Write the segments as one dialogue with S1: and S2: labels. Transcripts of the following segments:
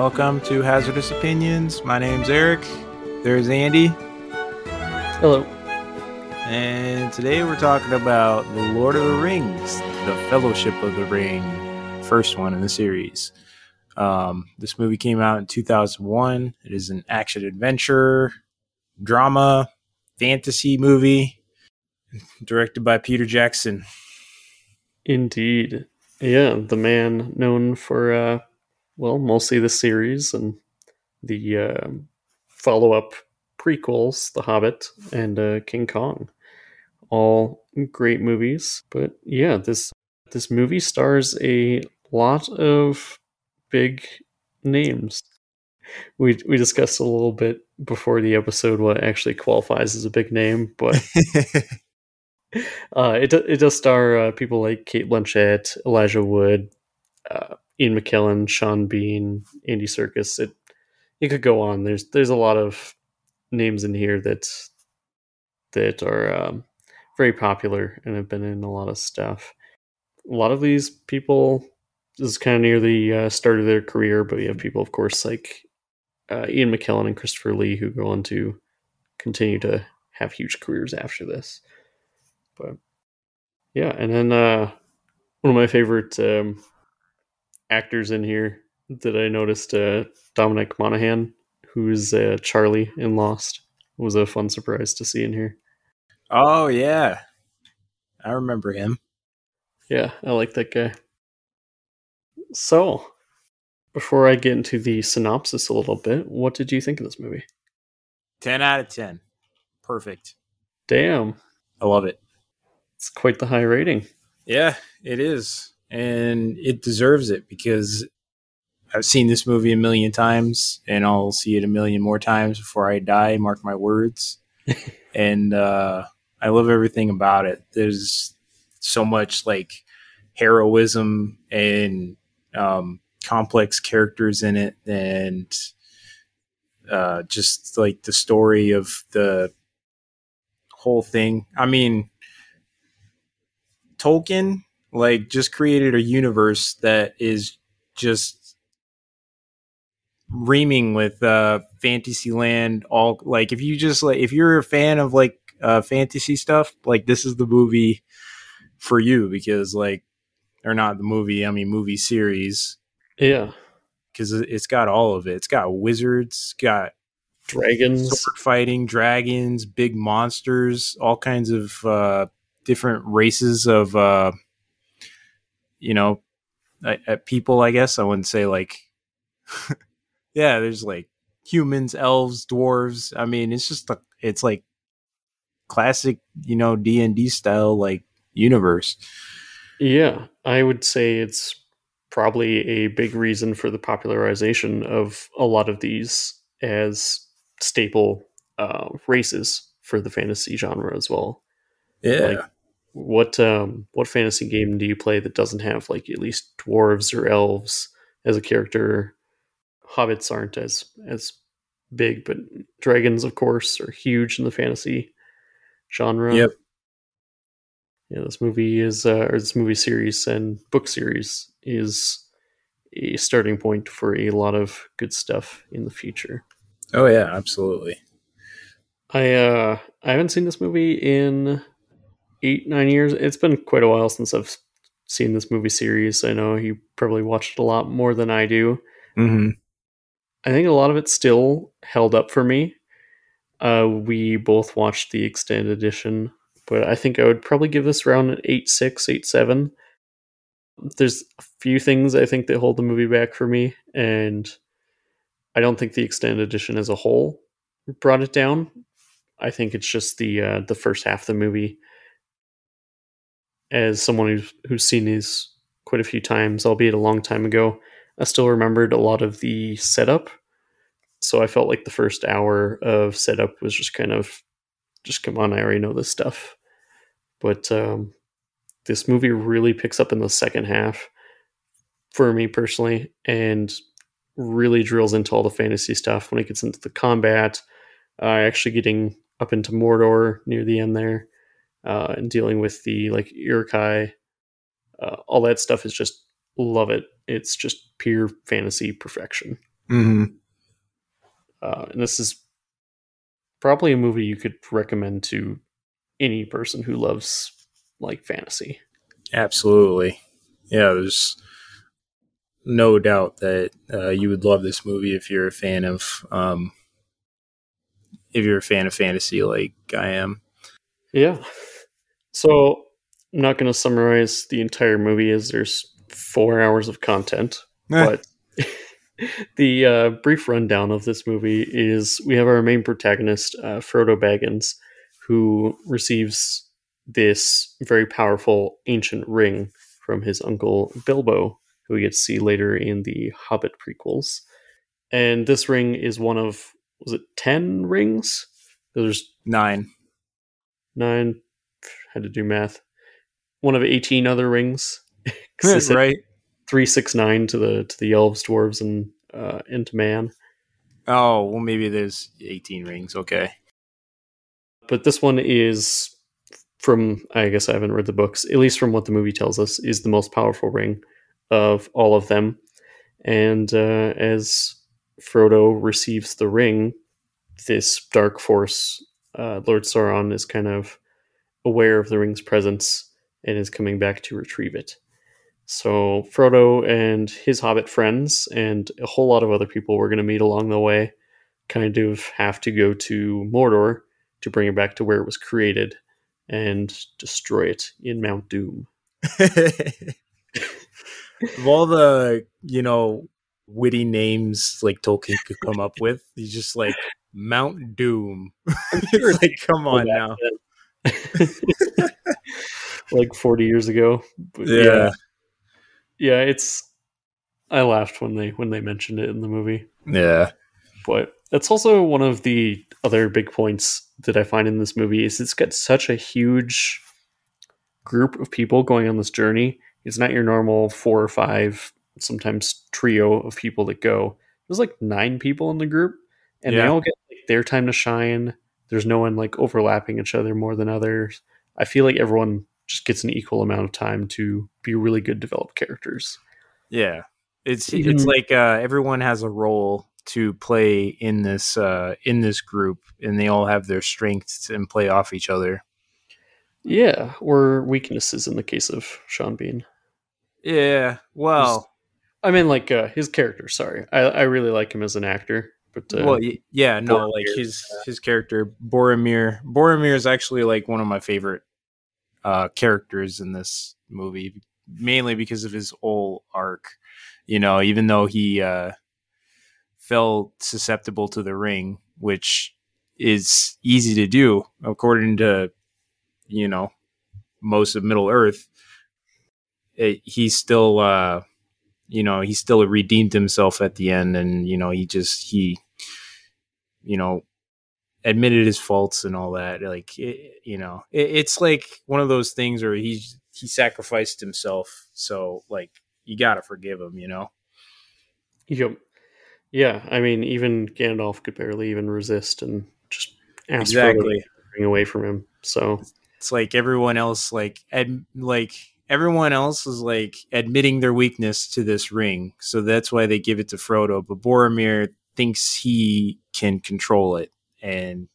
S1: Welcome to Hazardous Opinions. My name's Eric. There's Andy,
S2: Hello.
S1: and today we're talking about The Lord of the Rings, The Fellowship of the Ring, first one in the series. Um, this movie came out in 2001. It is an action adventure, drama, fantasy movie directed by Peter Jackson.
S2: Indeed. Yeah, the man known for, uh, well, mostly the series and the uh, follow up prequels, The Hobbit and uh, King Kong. All great movies. But yeah, this this movie stars a lot of big names. We, we discussed a little bit before the episode what actually qualifies as a big name, but Uh, it it does star uh, people like Cate Blanchett, Elijah Wood, uh, Ian McKellen, Sean Bean, Andy Serkis. It it could go on. There's there's a lot of names in here that that are um, very popular and have been in a lot of stuff. A lot of these people this is kind of near the uh, start of their career, but you have people, of course, like uh, Ian McKellen and Christopher Lee, who go on to continue to have huge careers after this but yeah and then uh one of my favorite um actors in here that i noticed uh dominic monaghan who's uh charlie in lost was a fun surprise to see in here
S1: oh, yeah. I remember him.
S2: yeah i like that guy so before i get into the synopsis a little bit what did you think of this movie
S1: 10 out of 10. Perfect.
S2: damn
S1: I love it.
S2: it's quite the high rating
S1: Yeah, it is. And it deserves it because I've seen this movie a million times and I'll see it a million more times before I die, mark my words. and uh, I love everything about it. There's so much like heroism and um, complex characters in it and uh, just like the story of the whole thing. I mean, Tolkien like just created a universe that is just reaming with uh fantasy land all like if you just like if you're a fan of like uh fantasy stuff like this is the movie for you because like or not the movie i mean movie series.
S2: Yeah.
S1: Because it's got all of it. It's got wizards got
S2: dragons.
S1: sword fighting, dragons, big monsters, all kinds of uh, different races of, uh, you know, at, people. I guess I wouldn't say like, yeah. There's like humans, elves, dwarves. I mean, it's just a, it's like classic, you know, D and D style like universe.
S2: Yeah, I would say it's probably a big reason for the popularization of a lot of these as staple uh, races for the fantasy genre as well.
S1: Yeah,
S2: Like, what um, what fantasy game do you play that doesn't have like at least dwarves or elves as a character? Hobbits aren't as as big, but dragons, of course, are huge in the fantasy genre.
S1: Yep.
S2: Yeah, this movie is, uh, or this movie series and book series is a starting point for a lot of good stuff in the future.
S1: oh yeah, absolutely.
S2: I uh I haven't seen this movie in eight nine years. It's been quite a while since I've seen this movie series. I know you probably watched it a lot more than I do.
S1: hmm
S2: I think a lot of it still held up for me. Uh, we both watched the extended edition, but I think I would probably give this around an eight six, eight seven. There's a few things I think that hold the movie back for me, and I don't think the extended edition as a whole brought it down. I think it's just the uh, the first half of the movie. As someone who's who's seen these quite a few times, albeit a long time ago, I still remembered a lot of the setup. So I felt like the first hour of setup was just kind of just come on, I already know this stuff. But um, this movie really picks up in the second half for me personally and really drills into all the fantasy stuff when it gets into the combat, uh, actually getting up into Mordor near the end there uh, and dealing with the like Uruk-hai. Uh, all that stuff is just love it. It's just pure fantasy perfection.
S1: hmm
S2: Uh, and this is probably a movie you could recommend to any person who loves like fantasy.
S1: Absolutely. Yeah, there's no doubt that uh, you would love this movie if you're a fan of um, if you're a fan of fantasy like I am.
S2: Yeah. So I'm not going to summarize the entire movie as there's four hours of content, but the uh, brief rundown of this movie is we have our main protagonist, uh, Frodo Baggins, who receives this very powerful ancient ring from his uncle Bilbo, who we get to see later in the Hobbit prequels. And this ring is one of, was it 10 rings? There's
S1: Nine.
S2: nine, had to do math. One of 18 other rings.
S1: right.
S2: three six nine to the to the elves, dwarves, and uh, and to man.
S1: Oh, well, maybe there's 18 rings. Okay.
S2: But this one is from I guess I haven't read the books, at least from what the movie tells us, is the most powerful ring of all of them. And uh, as Frodo receives the ring, this dark force, uh, Lord Sauron, is kind of aware of the ring's presence and is coming back to retrieve it. So Frodo and his hobbit friends and a whole lot of other people we're going to meet along the way kind of have to go to Mordor to bring it back to where it was created and destroy it in Mount Doom.
S1: of all the, you know, witty names like Tolkien could come up with, he's just like Mount Doom. like, come on now.
S2: like 40 years ago. But
S1: Yeah.
S2: yeah, it's I laughed when they when they mentioned it in the movie.
S1: Yeah.
S2: But that's also one of the other big points that I find in this movie is it's got such a huge group of people going on this journey. It's not your normal four or five, sometimes trio of people that go. There's like nine people in the group, and they all get like, their time to shine. There's no one like overlapping each other more than others. I feel like everyone just gets an equal amount of time to be really good developed characters.
S1: Yeah. It's
S2: Even-
S1: it's like uh, everyone has a role to play in this uh, in this group, and they all have their strengths and play off each other.
S2: Yeah, or weaknesses in the case of Sean Bean.
S1: Yeah. Well.
S2: I mean, like uh, his character. Sorry, I, I really like him as an actor, but uh,
S1: well, yeah, no,
S2: Boromir,
S1: like his his character Boromir. Boromir is actually like one of my favorite uh characters in this movie, mainly because of his whole arc. You know, even though he uh felt susceptible to the ring, which is easy to do according to you know most of Middle Earth. It, he's still uh you know he still redeemed himself at the end and you know he just he you know admitted his faults and all that like it, you know it, it's like one of those things where he he sacrificed himself so like you gotta forgive him you know
S2: Yep. Yeah, I mean, even Gandalf could barely even resist and just ask
S1: exactly
S2: bring away from him. So
S1: it's like everyone else like ad, like everyone else is like admitting their weakness to this ring so that's why they give it to frodo but boromir thinks he can control it and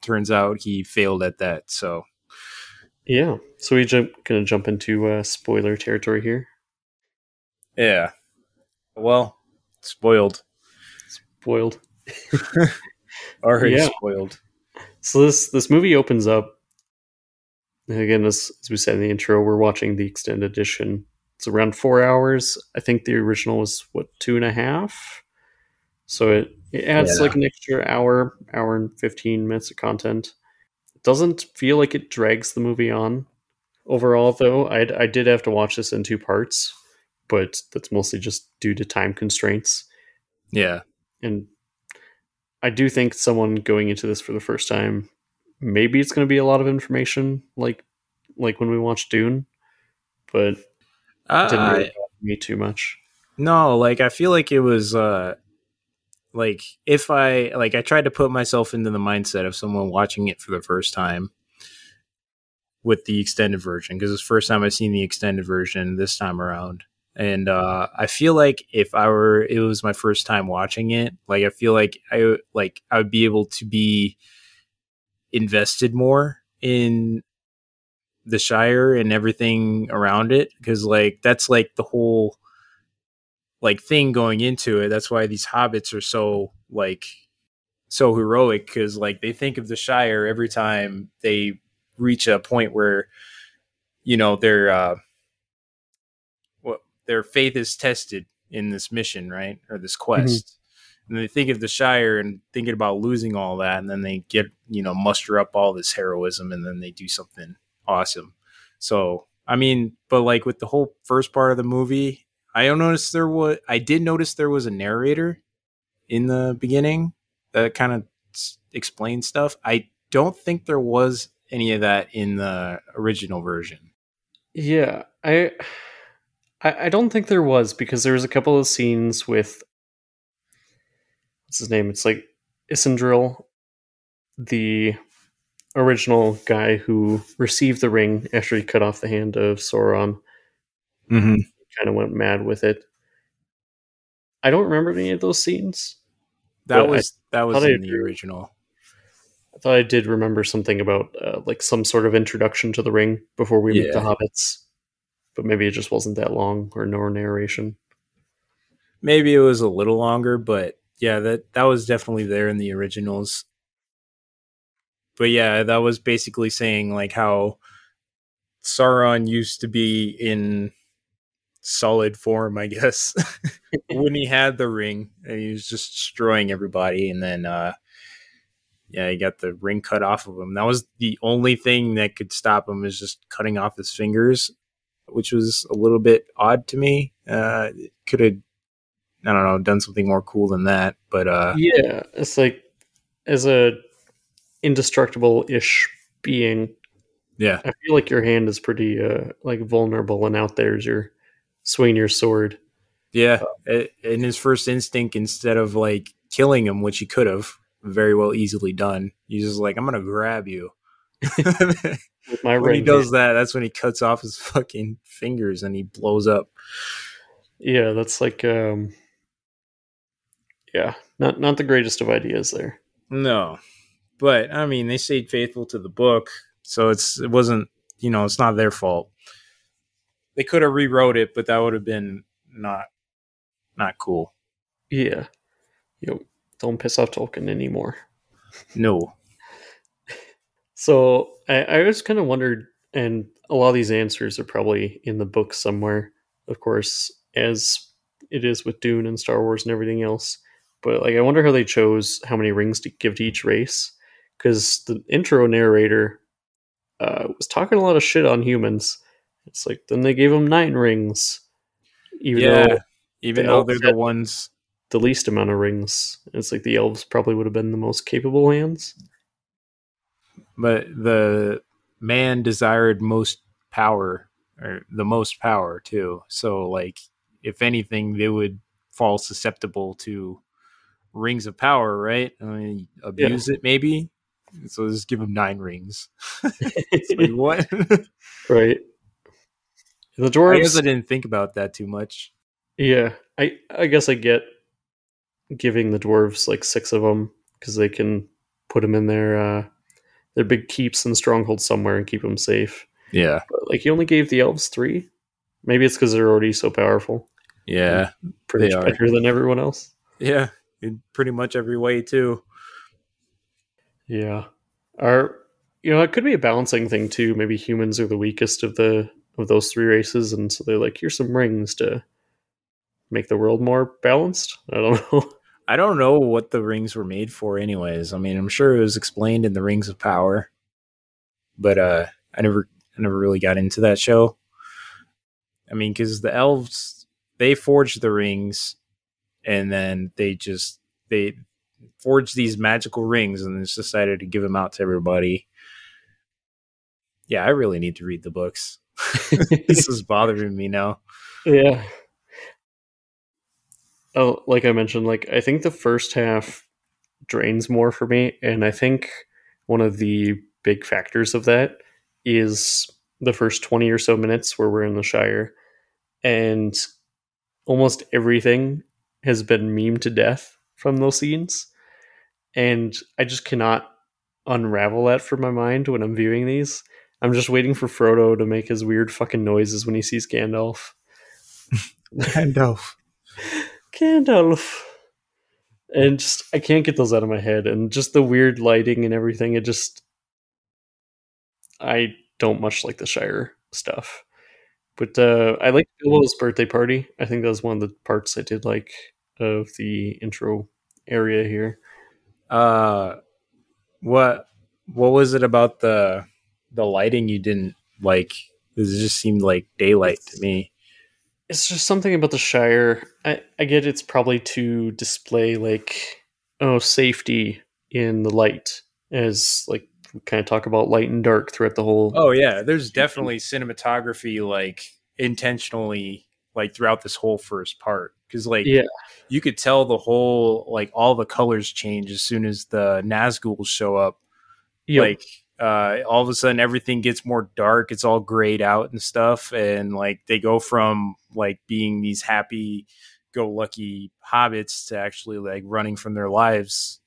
S1: turns out he failed at that so
S2: yeah, so we jump gonna jump into uh, spoiler territory here.
S1: yeah well spoiled
S2: Spoiled.
S1: already
S2: Yeah.
S1: spoiled
S2: So this this movie opens up. Again, as, as we said in the intro, we're watching the extended edition. It's around four hours. I think the original was what two and a half. So it, it adds
S1: Yeah.
S2: like an extra hour, hour and fifteen minutes of content. It doesn't feel like it drags the movie on. Overall, though, I I did have to watch this in two parts, but that's mostly just due to time constraints
S1: yeah
S2: and I do think someone going into this for the first time, maybe it's going to be a lot of information, like like when we watched Dune, but it didn't
S1: uh,
S2: really bother me too much.
S1: No, like I feel like it was uh like if I like I tried to put myself into the mindset of someone watching it for the first time with the extended version because it's the first time I've seen the extended version this time around. and uh, I feel like if I were, it was my first time watching it. Like I feel like I like I would be able to be invested more in the Shire and everything around it because like that's like the whole like thing going into it. That's why these hobbits are so like so heroic because like they think of the Shire every time they reach a point where you know their uh what their faith is tested in this mission, right? Or this quest. And they think of the Shire and thinking about losing all that, and then they get, you know, muster up all this heroism and then they do something awesome. So I mean, but like with the whole first part of the movie, I don't notice there was I did notice there was a narrator in the beginning that kind of explained stuff. I don't think there was any of that in the original version.
S2: Yeah, I, I don't think there was because there was a couple of scenes with what's his name? It's like Isendril, the original guy who received the ring after he cut off the hand of Sauron.
S1: Mm-hmm.
S2: Kind of went mad with it. I don't remember any of those scenes.
S1: That was I, that was in I, the original.
S2: I thought I did remember something about uh, like some sort of introduction to the ring before we yeah. meet the hobbits, but maybe it just wasn't that long or no narration.
S1: Maybe it was a little longer, but yeah, that that was definitely there in the originals. But yeah, that was basically saying like how Sauron used to be in solid form, I guess, when he had the ring and he was just destroying everybody. And then, uh, yeah, he got the ring cut off of him. That was the only thing that could stop him is just cutting off his fingers, which was a little bit odd to me. Uh, could have, I don't know, done something more cool than that. But uh,
S2: yeah, it's like as a indestructible ish being.
S1: Yeah,
S2: I feel like your hand is pretty uh, like vulnerable and out there as you're swing your sword.
S1: Yeah, in his first instinct, instead of like killing him, which he could have very well easily done, he's just like, "I'm gonna grab you."
S2: With my
S1: when he does hand. that, that's when he cuts off his fucking fingers and he blows up.
S2: Yeah, that's like, um, yeah, not not the greatest of ideas there.
S1: No, but I mean, they stayed faithful to the book, so it's it wasn't you know it's not their fault they could have rewrote it, but that would have been not not cool.
S2: Yeah. You know, don't piss off Tolkien anymore.
S1: No.
S2: so I, I just kind of wondered, and a lot of these answers are probably in the book somewhere, of course, as it is with Dune and Star Wars and everything else. But like, I wonder how they chose how many rings to give to each race, because the intro narrator uh, was talking a lot of shit on humans it's like then they gave them nine rings,
S1: even yeah, though even though they're the ones
S2: the least amount of rings. It's like the elves probably would have been the most capable hands.
S1: But the man desired most power, or the most power too. So like, if anything, they would fall susceptible to rings of power, right? I mean, abuse yeah. it maybe. So just give him nine rings. like, what?
S2: right. The dwarves.
S1: I guess I didn't think about that too much.
S2: Yeah, I I guess I get giving the dwarves like six of them because they can put them in their uh, their big keeps and strongholds somewhere and keep them safe.
S1: Yeah,
S2: but, like you only gave the elves three. Maybe it's because they're already so powerful.
S1: Yeah,
S2: pretty much better than everyone else.
S1: Yeah, in pretty much every way too.
S2: Yeah, are you know it could be a balancing thing too. Maybe humans are the weakest of the of those three races, and so they're like, here's some rings to make the world more balanced. I don't know.
S1: I don't know what the rings were made for, anyways. I mean, I'm sure it was explained in the Rings of Power, but uh, I never, I never really got into that show. I mean, because the elves they forged the rings, and then they just they forged these magical rings, and just decided to give them out to everybody. Yeah, I really need to read the books. this is bothering me now.
S2: Yeah. Oh, like I mentioned, like I think the first half drains more for me, and I think one of the big factors of that is the first 20 or so minutes where we're in the Shire. And almost everything has been meme to death from those scenes, and I just cannot unravel that from my mind when I'm viewing these. I'm just waiting for Frodo to make his weird fucking noises when he sees Gandalf.
S1: Gandalf.
S2: Gandalf. And just I can't get those out of my head. And just the weird lighting and everything, it just I don't much like the Shire stuff. But uh I like Bilbo's birthday party. I think that was one of the parts I did like of the intro area here.
S1: Uh, what what was it about the the lighting you didn't like? It just seemed like daylight to me.
S2: It's just something about the Shire. I, I get it's probably to display like oh safety in the light as like kind of talk about light and dark throughout the whole
S1: Oh yeah, there's definitely cinematography like intentionally like throughout this whole first part because like
S2: yeah
S1: you could tell the whole like all the colors change as soon as the Nazgûl show up.
S2: Yep.
S1: Like uh, all of a sudden everything gets more dark. It's all grayed out and stuff, and like they go from like being these happy go lucky hobbits to actually like running from their lives,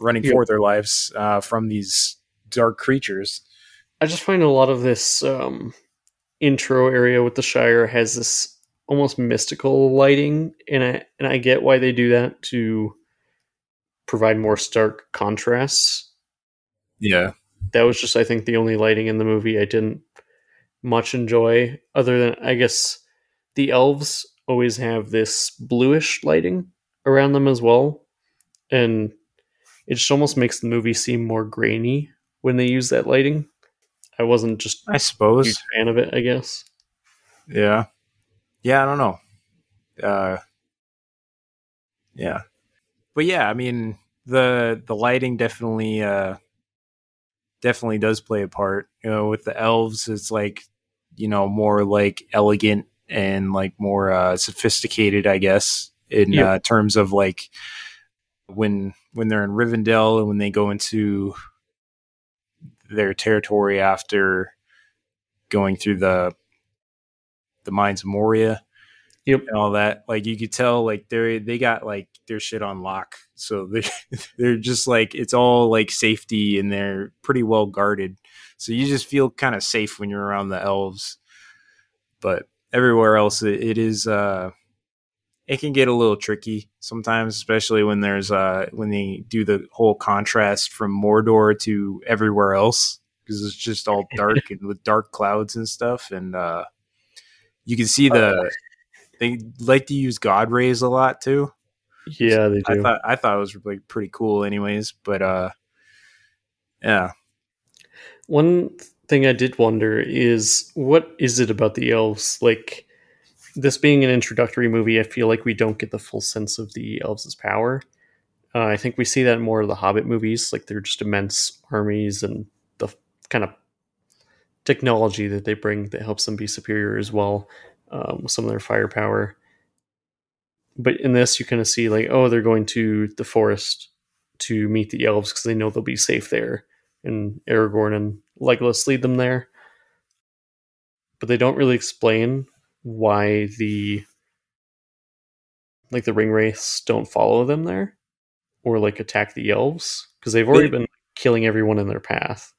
S1: running
S2: Yep.
S1: for their lives uh, from these dark creatures.
S2: I just find a lot of this um, intro area with the Shire has this almost mystical lighting, and I and I get why they do that to provide more stark contrasts.
S1: Yeah.
S2: That was just, I think, the only lighting in the movie I didn't much enjoy. Other than, I guess, the elves always have this bluish lighting around them as well, and it just almost makes the movie seem more grainy when they use that lighting. I wasn't just
S1: I suppose.
S2: fan of it, I guess.
S1: Yeah. Yeah, I don't know. Uh yeah. But yeah, I mean the the lighting definitely uh definitely does play a part. You know, with the elves it's like, you know, more like elegant and like more uh sophisticated, I guess, in
S2: Yep.
S1: uh terms of like when when they're in Rivendell and when they go into their territory after going through the the mines of Moria
S2: Yep.
S1: and all that. Like you could tell, like they they got like their shit on lock. So they they're just like it's all like safety and they're pretty well guarded. So you just feel kind of safe when you're around the elves. But everywhere else, it, it is uh, it can get a little tricky sometimes, especially when there's uh when they do the whole contrast from Mordor to everywhere else because it's just all dark and with dark clouds and stuff and uh you can see the they like to use god rays a lot too.
S2: Yeah, they
S1: i thought i thought it was like pretty cool anyways but uh yeah.
S2: One thing I did wonder is what is it about the elves? Like this being an introductory movie, I feel like we don't get the full sense of the elves' power. Uh, I think we see that in more of the Hobbit movies, like they're just immense armies and the kind of technology that they bring that helps them be superior as well. Um, with some of their firepower. But in this, you kind of see like, oh, they're going to the forest to meet the elves because they know they'll be safe there and Aragorn and Legolas lead them there. But they don't really explain why the like the ring wraiths don't follow them there or like attack the elves because they've already been killing everyone in their path.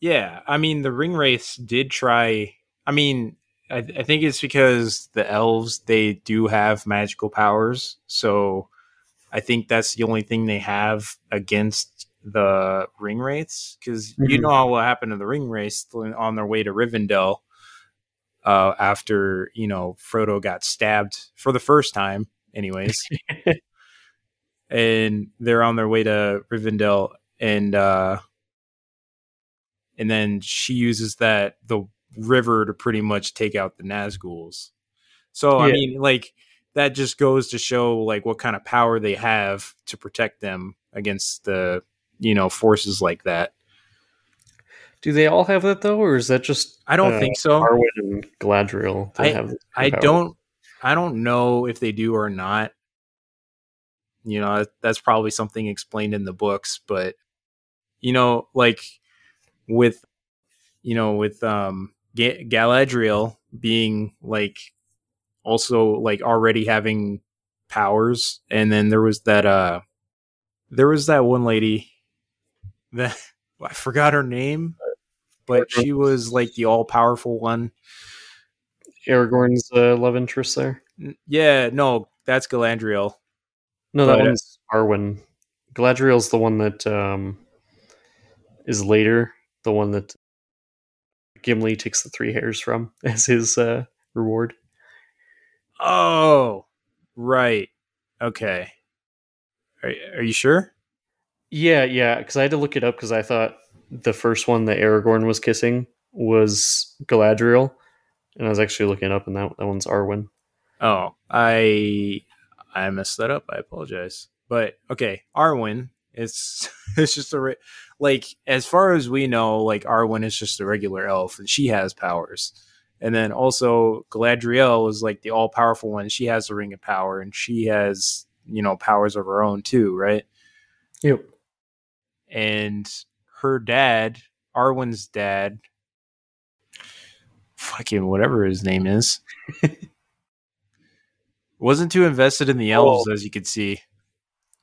S1: yeah i mean the ring wraiths did try i mean I, I think it's because the elves they do have magical powers so i think that's the only thing they have against the ring wraiths because you
S2: Mhm.
S1: know what happened to the ring wraiths on their way to rivendell uh, after you know frodo got stabbed for the first time anyways and they're on their way to rivendell and uh and then she uses that the river to pretty much take out the Nazguls. So I mean, like that just goes to show like what kind of power they have to protect them against the you know forces like that.
S2: Do they all have that though, or is that just
S1: I don't
S2: uh,
S1: think so.
S2: Arwen and Galadriel
S1: I-
S2: have?
S1: I
S2: power?
S1: don't I don't know if they do or not. You know, that's probably something explained in the books, but you know, like with you know, with um Galadriel being like also like already having powers. And then there was that uh there was that one lady that I forgot her name, but she was like the all powerful one.
S2: Aragorn's uh, love interest there.
S1: Yeah, no, that's Galadriel.
S2: No, that
S1: But, uh,
S2: one's Arwen. Galadriel's the one that um, is later. The one that Gimli takes the three hairs from as his uh, reward.
S1: Oh, right. Okay. Are, are you sure?
S2: Yeah, yeah. Because I had to look it up because I thought the first one that Aragorn was kissing was Galadriel, and I was actually looking it up, and that that one's Arwen.
S1: Oh, I I messed that up. I apologize. But okay, Arwen. It's it's just a re- like as far as we know, like Arwen is just a regular elf, and she has powers. And then also Galadriel is like the all powerful one. She has the ring of power, and she has you know powers of her own too, right?
S2: Yep.
S1: and her dad, Arwen's dad, fucking whatever his name is, wasn't too invested in the elves, as you could see.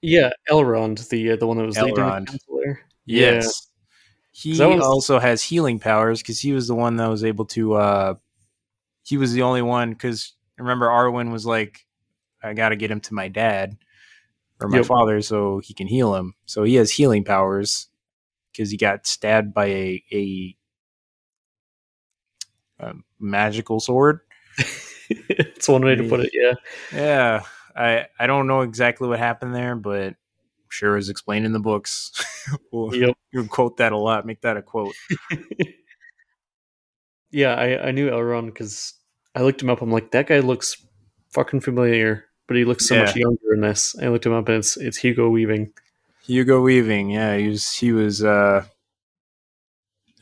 S2: Yeah, Elrond, the uh, the one that was leading the
S1: Elrond.
S2: there.
S1: Yes. He
S2: That was-
S1: also has healing powers because he was the one that was able to. uh He was the only one because remember Arwen was like, "I got to get him to my dad or my
S2: Yep.
S1: father so he can heal him." So he has healing powers because he got stabbed by a a, a magical sword.
S2: it's one way to put it. Yeah.
S1: Yeah, I I don't know exactly what happened there, but I'm sure is explained in the books. we'll,
S2: Yep.
S1: You'll quote that a lot. Make that a quote.
S2: yeah, I, I knew Elrond because I looked him up. I'm like, that guy looks fucking familiar, but he looks so much younger in this. I looked him up, and it's it's Hugo Weaving.
S1: Hugo Weaving, yeah, he was he was uh,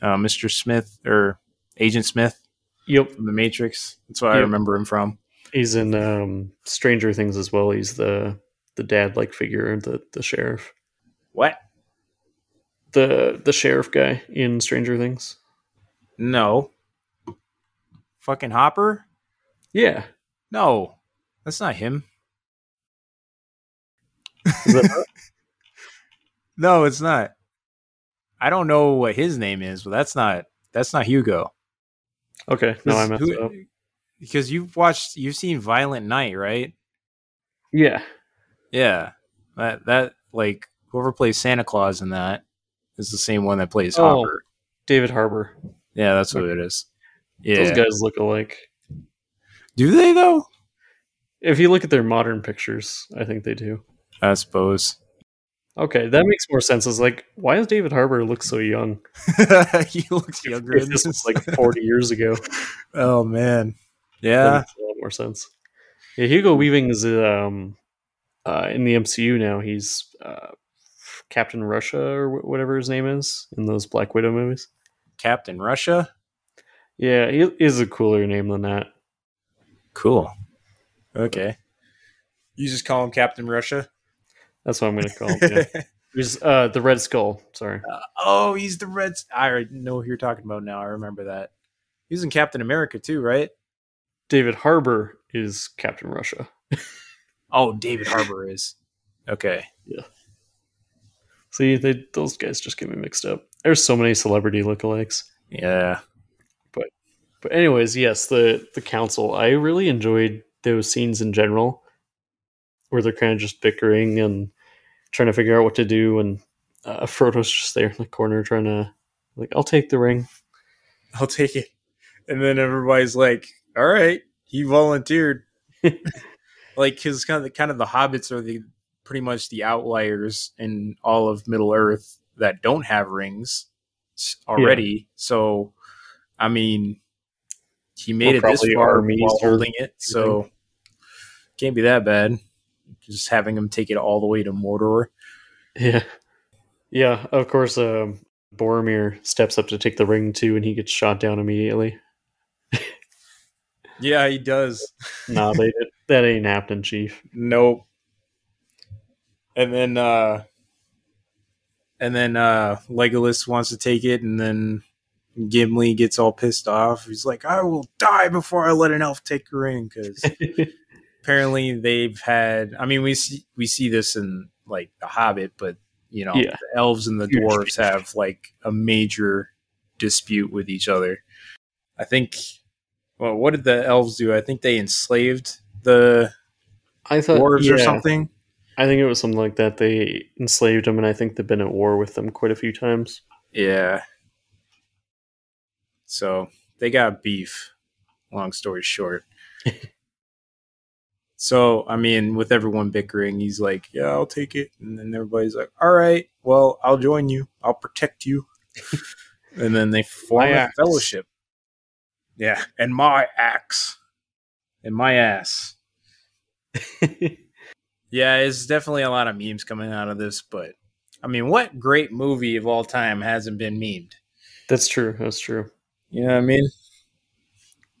S1: uh Mr. Smith or Agent Smith
S2: Yep,
S1: from the Matrix. That's what I remember him from.
S2: he's in um, Stranger Things as well. He's the the dad like figure, the the sheriff,
S1: What?
S2: the the sheriff guy in Stranger Things.
S1: No. Fucking Hopper?
S2: Yeah,
S1: No. That's not him.
S2: Is that?
S1: No, it's not. I don't know what his name is, but that's not that's not Hugo.
S2: okay. No, I messed
S1: who-
S2: up.
S1: Because you've watched you've seen Violent Night, right?
S2: Yeah,
S1: Yeah. That that like whoever plays Santa Claus in that is the same one that plays
S2: Oh.
S1: Hopper.
S2: David Harbour.
S1: Yeah, that's what it is. Yeah.
S2: Those guys look alike.
S1: Do they though?
S2: If you look at their modern pictures, I think they do.
S1: I suppose.
S2: Okay, that makes more sense. It's like, why does David Harbour look so young?
S1: he looks younger.
S2: If this was like 40 years ago.
S1: oh man.
S2: That
S1: Yeah.
S2: makes a lot more sense. Yeah, Hugo Weaving is um, uh, in the MCU now. He's uh, Captain Russia or wh- whatever his name is in those Black Widow movies.
S1: Captain Russia.
S2: Yeah, he is a cooler name than that.
S1: Cool. Okay. You just call him Captain Russia.
S2: That's what I'm going to call him. Yeah. He's uh, the Red Skull. Sorry.
S1: oh, he's the Red. I already know who you're talking about now. I remember that. He's in Captain America too, right?
S2: David Harbour is Captain Russia.
S1: Oh, David Harbour is. Okay. Yeah.
S2: See, they those guys just get me mixed up. There's so many celebrity lookalikes.
S1: Yeah.
S2: But But anyways, yes, the the council. I really enjoyed those scenes in general, where they're kind of just bickering and trying to figure out what to do, and uh, Frodo's just there in the corner trying to like, "I'll take the ring."
S1: I'll take it. And then everybody's like, "All right, he volunteered." like, because kind of the kind of the hobbits are the pretty much the outliers in all of Middle Earth that don't have rings already. So, I mean, he made
S2: Well,
S1: it this far while holding it, so can't be that bad. Just having him take it all the way to Mordor.
S2: Yeah, yeah. Of course, um, Boromir steps up to take the ring too, and he gets shot down immediately.
S1: Yeah, he does.
S2: nah, they that ain't happening, Chief.
S1: Nope. And then uh and then uh Legolas wants to take it and then Gimli gets all pissed off. He's like, "I will die before I let an elf take the ring." Because apparently they've had. I mean, we see we see this in like The Hobbit, but you know,
S2: Yeah.
S1: the elves and the dwarves have like a major dispute with each other. I think. Well, what did the elves do? I think they enslaved the
S2: I thought
S1: dwarves or something.
S2: I think it was something like that. They enslaved them, and I think they've been at war with them quite a few times.
S1: Yeah. So they got beef. Long story short. so I mean, with everyone bickering, he's like, "Yeah, I'll take it," and then everybody's like, "All right, well, I'll join you. I'll protect you." and then they form
S2: My
S1: a
S2: axe.
S1: fellowship. Yeah, and my axe, and my ass. Yeah, it's definitely a lot of memes coming out of this, but I mean, what great movie of all time hasn't been memed?
S2: That's true. That's true.
S1: You know what I mean?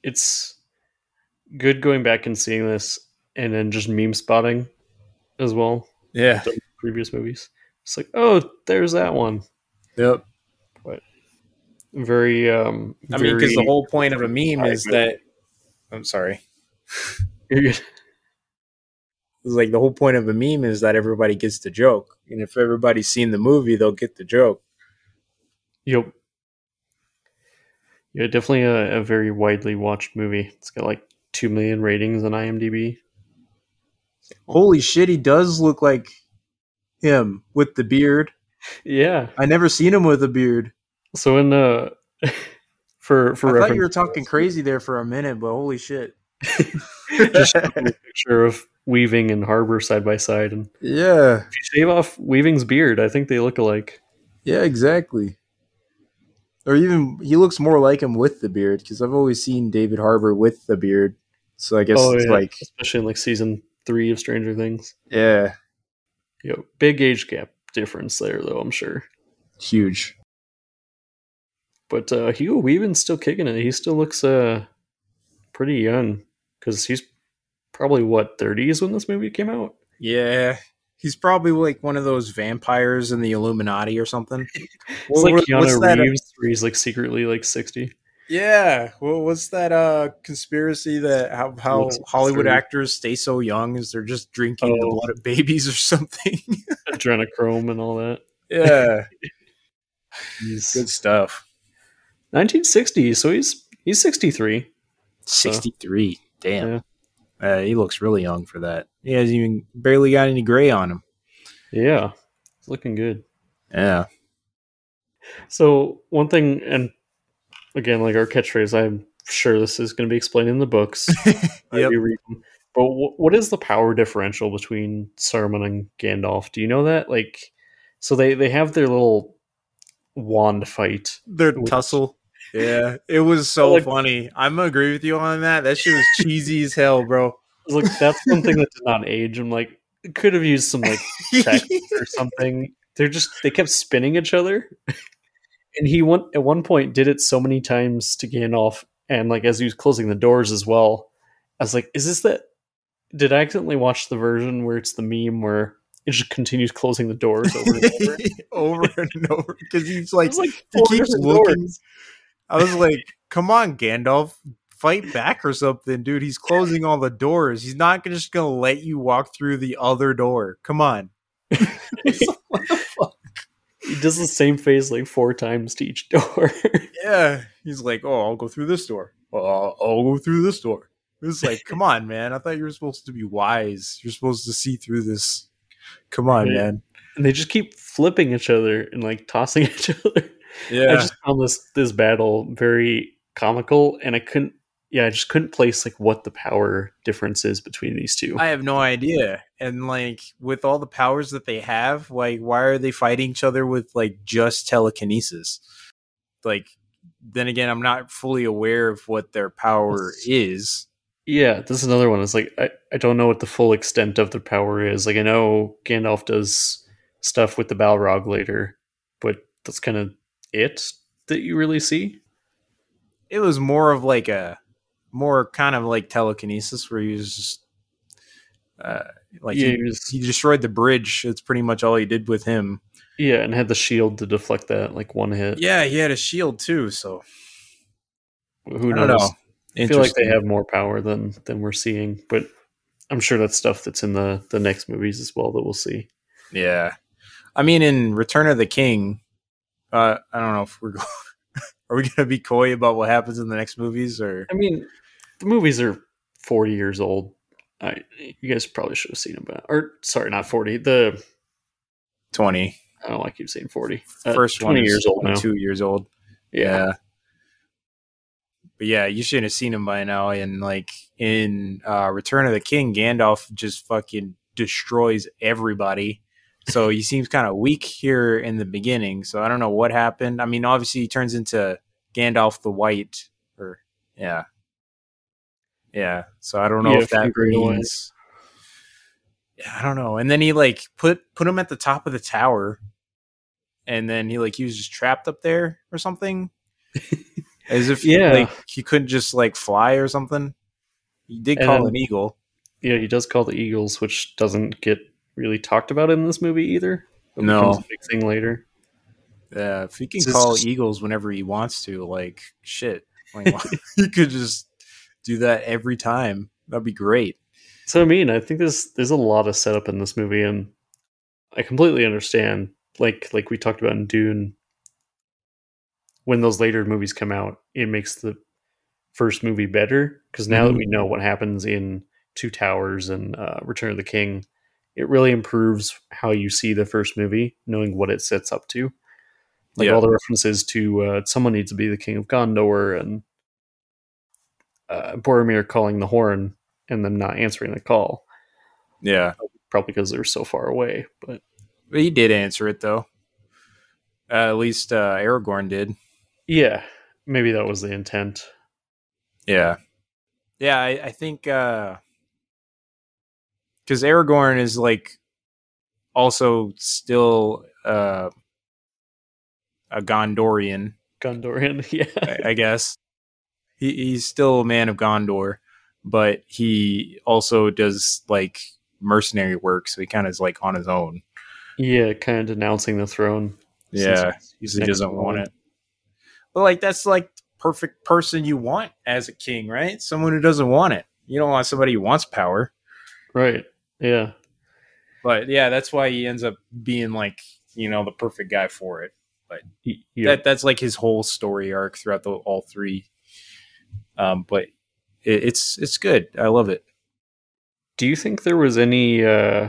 S2: It's good going back and seeing this, and then just meme spotting as well.
S1: Yeah.
S2: Previous movies. It's like, oh, there's that one.
S1: Yep.
S2: But very. um
S1: I mean, because the whole point of a meme is that. I'm sorry.
S2: You're good.
S1: It's like the whole point of a meme is that everybody gets the joke, and if everybody's seen the movie, they'll get the joke.
S2: Yep. Yeah, definitely a, a very widely watched movie. It's got like two million ratings on IMDb.
S1: Holy shit, he does look like him with the beard.
S2: Yeah.
S1: I never seen him with a beard.
S2: So in uh for for
S1: I thought you were talking crazy there for a minute, but holy shit.
S2: just a picture of Weaving and Harbour side by side, and
S1: yeah.
S2: if you shave off Weaving's beard, I think they look alike.
S1: Yeah, exactly. Or even he looks more like him with the beard because I've always seen David Harbour with the beard. So I guess
S2: Oh,
S1: it's
S2: yeah.
S1: like,
S2: especially in like season three of Stranger Things.
S1: yeah,
S2: You know, big age gap difference there, though. I'm sure.
S1: huge.
S2: But uh, Hugo Weaving's still kicking it. He still looks uh pretty young because he's probably what 30s when this movie came out.
S1: Yeah. He's probably like one of those vampires in the Illuminati or something.
S2: It's
S1: What-
S2: like
S1: what- what's
S2: Keanu
S1: that,
S2: Reeves, where he's like secretly like 60.
S1: Yeah. Well, what's that uh conspiracy that how, how Hollywood
S2: absurd.
S1: actors stay so young is they're just drinking the
S2: Oh.
S1: blood of babies or something?
S2: Adrenochrome and all that.
S1: yeah. Good stuff.
S2: 1960, so he's he's 63.
S1: 63. Damn.
S2: Yeah.
S1: Uh, he looks really young for that. He hasn't even barely got any gray on him.
S2: Yeah, he's looking good.
S1: Yeah.
S2: So one thing, and again, like our catchphrase, I'm sure this is going to be explained in the books.
S1: Yep.
S2: do read them. But wh- what is the power differential between Saruman and Gandalf? Do you know that? Like, so they they have their little wand fight.
S1: Their
S2: Which-
S1: tussle. Yeah. It was so
S2: Like-
S1: funny. I'm gonna agree with you on that. That shit was cheesy as hell, bro.
S2: Like, that's one thing that did not age. I'm like, could have used some like tech or something. They're just they kept spinning each other, and he went at one point did it so many times to Gandalf, and like as he was closing the doors as well. I was like, is this that? Did I accidentally watch the version where it's the meme where it just continues closing the doors over and over?
S1: over and over because he's like
S2: like
S1: he keeps looking.
S2: doors.
S1: I was like, "Come on, Gandalf, fight back or something, dude. He's closing all the doors. He's not just gonna let you walk through the other door. Come on." what the fuck?
S2: He does the same face like four times to each door.
S1: Yeah, he's like, "Oh, I'll go through this door. Well, I'll, I'll go through this door." It's like, "Come on, man. I thought you were supposed to be wise. You're supposed to see through this. Come on, man."
S2: and they just keep flipping each other and like tossing each other.
S1: Yeah,
S2: I just found this this battle very comical, and I couldn't. Yeah, I just couldn't place like what the power difference is between these two.
S1: I have no idea. And like with all the powers that they have, like why are they fighting each other with like just telekinesis? Like then again, I'm not fully aware of what their power is.
S2: yeah, this is another one. It's like I, I don't know what the full extent of their power is. Like I know Gandalf does stuff with the Balrog later, but that's kind of it that you really see.
S1: It was more of like a more kind of like telekinesis where he was just uh like
S2: Yeah,
S1: he,
S2: he was-
S1: he destroyed the bridge. That's pretty much all he did with him.
S2: Yeah, and had the shield to deflect that like one hit.
S1: Yeah, he had a shield too. So
S2: Who
S1: I
S2: knows?
S1: know.
S2: I feel like they have more power than than we're seeing, but I'm sure that's stuff that's in the the next movies as well that we'll see.
S1: Yeah, I mean, in Return of the King, uh, I don't know if we're going. Are we gonna be coy about what happens in the next movies, or
S2: I mean, the movies are 40 years old. I you guys probably should have seen them, but or sorry, not 40. The
S1: twenty?
S2: I don't like you saying 40. Uh,
S1: First
S2: 20
S1: one
S2: years old now.
S1: Two years old.
S2: Yeah.
S1: Yeah. But yeah, you shouldn't have seen him by now. And like in uh, Return of the King, Gandalf just fucking destroys everybody. So he seems kind of weak here in the beginning. So I don't know what happened. I mean, obviously he turns into Gandalf the White, or yeah, yeah. So I don't know
S2: Yeah,
S1: if that means. Yeah, I don't know. And then he like put put him at the top of the tower, and then he like he was just trapped up there or something. As if
S2: Yeah.
S1: like he couldn't just like fly or something. He did
S2: And
S1: call
S2: then-
S1: an eagle.
S2: Yeah, he does call the Eagles, which doesn't get really talked about in this movie either. It
S1: No.
S2: big thing later.
S1: Yeah, if he can
S2: It's just-
S1: call eagles whenever he wants to, like shit, like he could just do that every time. That'd be great.
S2: So I mean, I think there's there's a lot of setup in this movie, and I completely understand. Like like we talked about in Dune, when those later movies come out, it makes the first movie better because now that
S1: Mhm.
S2: we know what happens in Two Towers and uh, Return of the King, it really improves how you see the first movie, knowing what it sets up to. Like
S1: Yeah.
S2: all the references to uh, someone needs to be the king of Gondor and uh, Boromir calling the horn and them not answering the call
S1: Yeah,
S2: probably because they're so far away. But
S1: he did answer it though. Uh, at least uh, Aragorn did.
S2: yeah, maybe that was the intent.
S1: Yeah, yeah. I, I think because Aragorn is like also still uh, a Gondorian.
S2: Gondorian, yeah,
S1: I, I guess he, he's still a man of Gondor, but he also does like mercenary work, so he kind of is like on his own.
S2: yeah, kind of denouncing the throne.
S1: Yeah, he doesn't want it. But like that's like perfect person you want as a king, right? Someone who doesn't want it. You don't want somebody who wants power.
S2: right? Yeah,
S1: But yeah, that's why he ends up being like you know the perfect guy for it.
S2: But yeah.
S1: That that's like his whole story arc throughout the all three. Um, but it, it's it's good. I love it.
S2: Do you think there was any uh,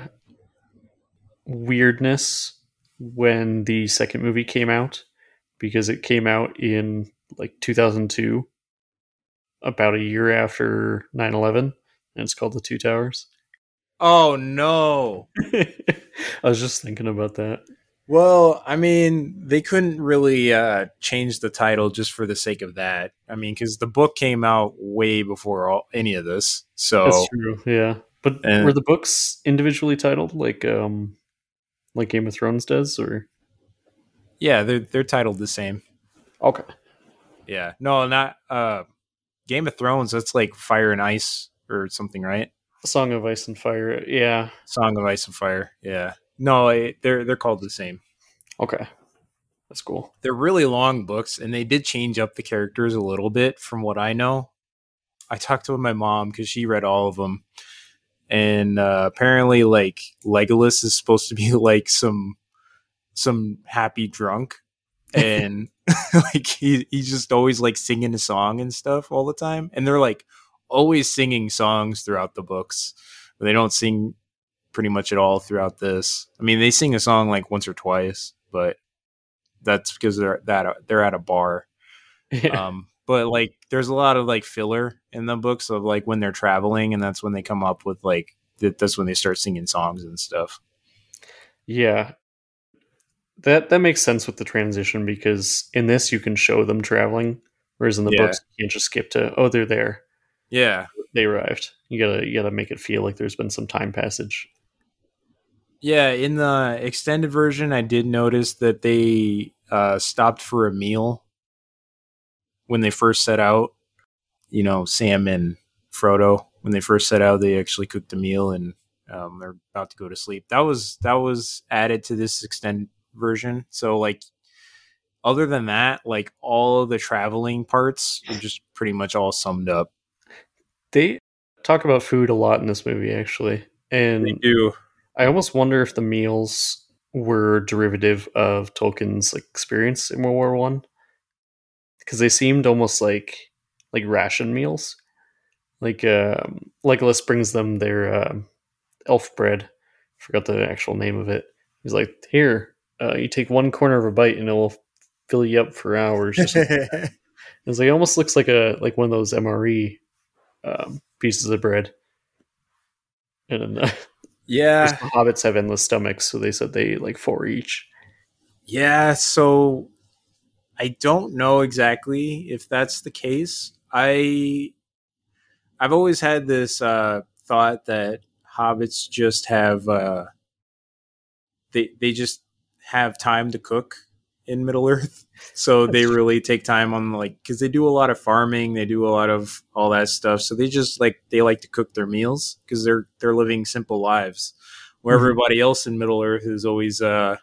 S2: weirdness when the second movie came out? Because it came out in like 2002, about a year after 9 11, and it's called The Two Towers.
S1: Oh no.
S2: I was just thinking about that.
S1: Well, I mean, they couldn't really uh, change the title just for the sake of that. I mean, because the book came out way before all, any of this. So
S2: That's true. Yeah. But
S1: And-
S2: were the books individually titled like um like Game of Thrones does or
S1: yeah, they're they're titled the same.
S2: Okay.
S1: Yeah, no, not uh, Game of Thrones. That's like Fire and Ice or something, right?
S2: Song of Ice and Fire. Yeah.
S1: Song of Ice and Fire. Yeah, no, it, they're they're called the same.
S2: Okay. That's cool.
S1: They're really long books, and they did change up the characters a little bit, from what I know. I talked to my mom because she read all of them, and uh, apparently, like Legolas is supposed to be like some some happy drunk, and like he he's just always like singing a song and stuff all the time, and they're like always singing songs throughout the books, but they don't sing pretty much at all throughout this. I mean, they sing a song like once or twice, but that's because they're that they're at a bar.
S2: Yeah.
S1: Um, but like, there's a lot of like filler in the books of like when they're traveling, and that's when they come up with like that. That's when they start singing songs and stuff.
S2: yeah. That that makes sense with the transition because in this you can show them traveling, whereas in the
S1: Yeah.
S2: books you can't just skip to oh they're there.
S1: Yeah,
S2: They arrived. You gotta you gotta make it feel like there's been some time passage.
S1: Yeah. In the extended version, I did notice that they uh, stopped for a meal when they first set out. You know, Sam and Frodo when they first set out, they actually cooked a meal and um, they're about to go to sleep. That was that was added to this extended version. So like other than that, like all of the traveling parts are just pretty much all summed up.
S2: They talk about food a lot in this movie, actually, and
S1: They do.
S2: I almost wonder if the meals were derivative of Tolkien's like, experience in World War One, because they seemed almost like like ration meals. Like um, Legolas brings them their um elf bread. Forgot the actual name of it. He's like, "Here, uh, you take one corner of a bite, and it will fill you up for hours." It's like it almost looks like a like one of those MRE um, pieces of bread. And then uh,
S1: yeah.
S2: hobbits have endless stomachs, so they said they eat like four each.
S1: Yeah, so I don't know exactly if that's the case. I I've always had this uh thought that hobbits just have uh they they just have time to cook in Middle Earth. So they really take time on like cuz they do a lot of farming, they do a lot of all that stuff. So they just like they like to cook their meals cuz they're they're living simple lives. Where
S2: Mhm.
S1: everybody else in Middle Earth is always uh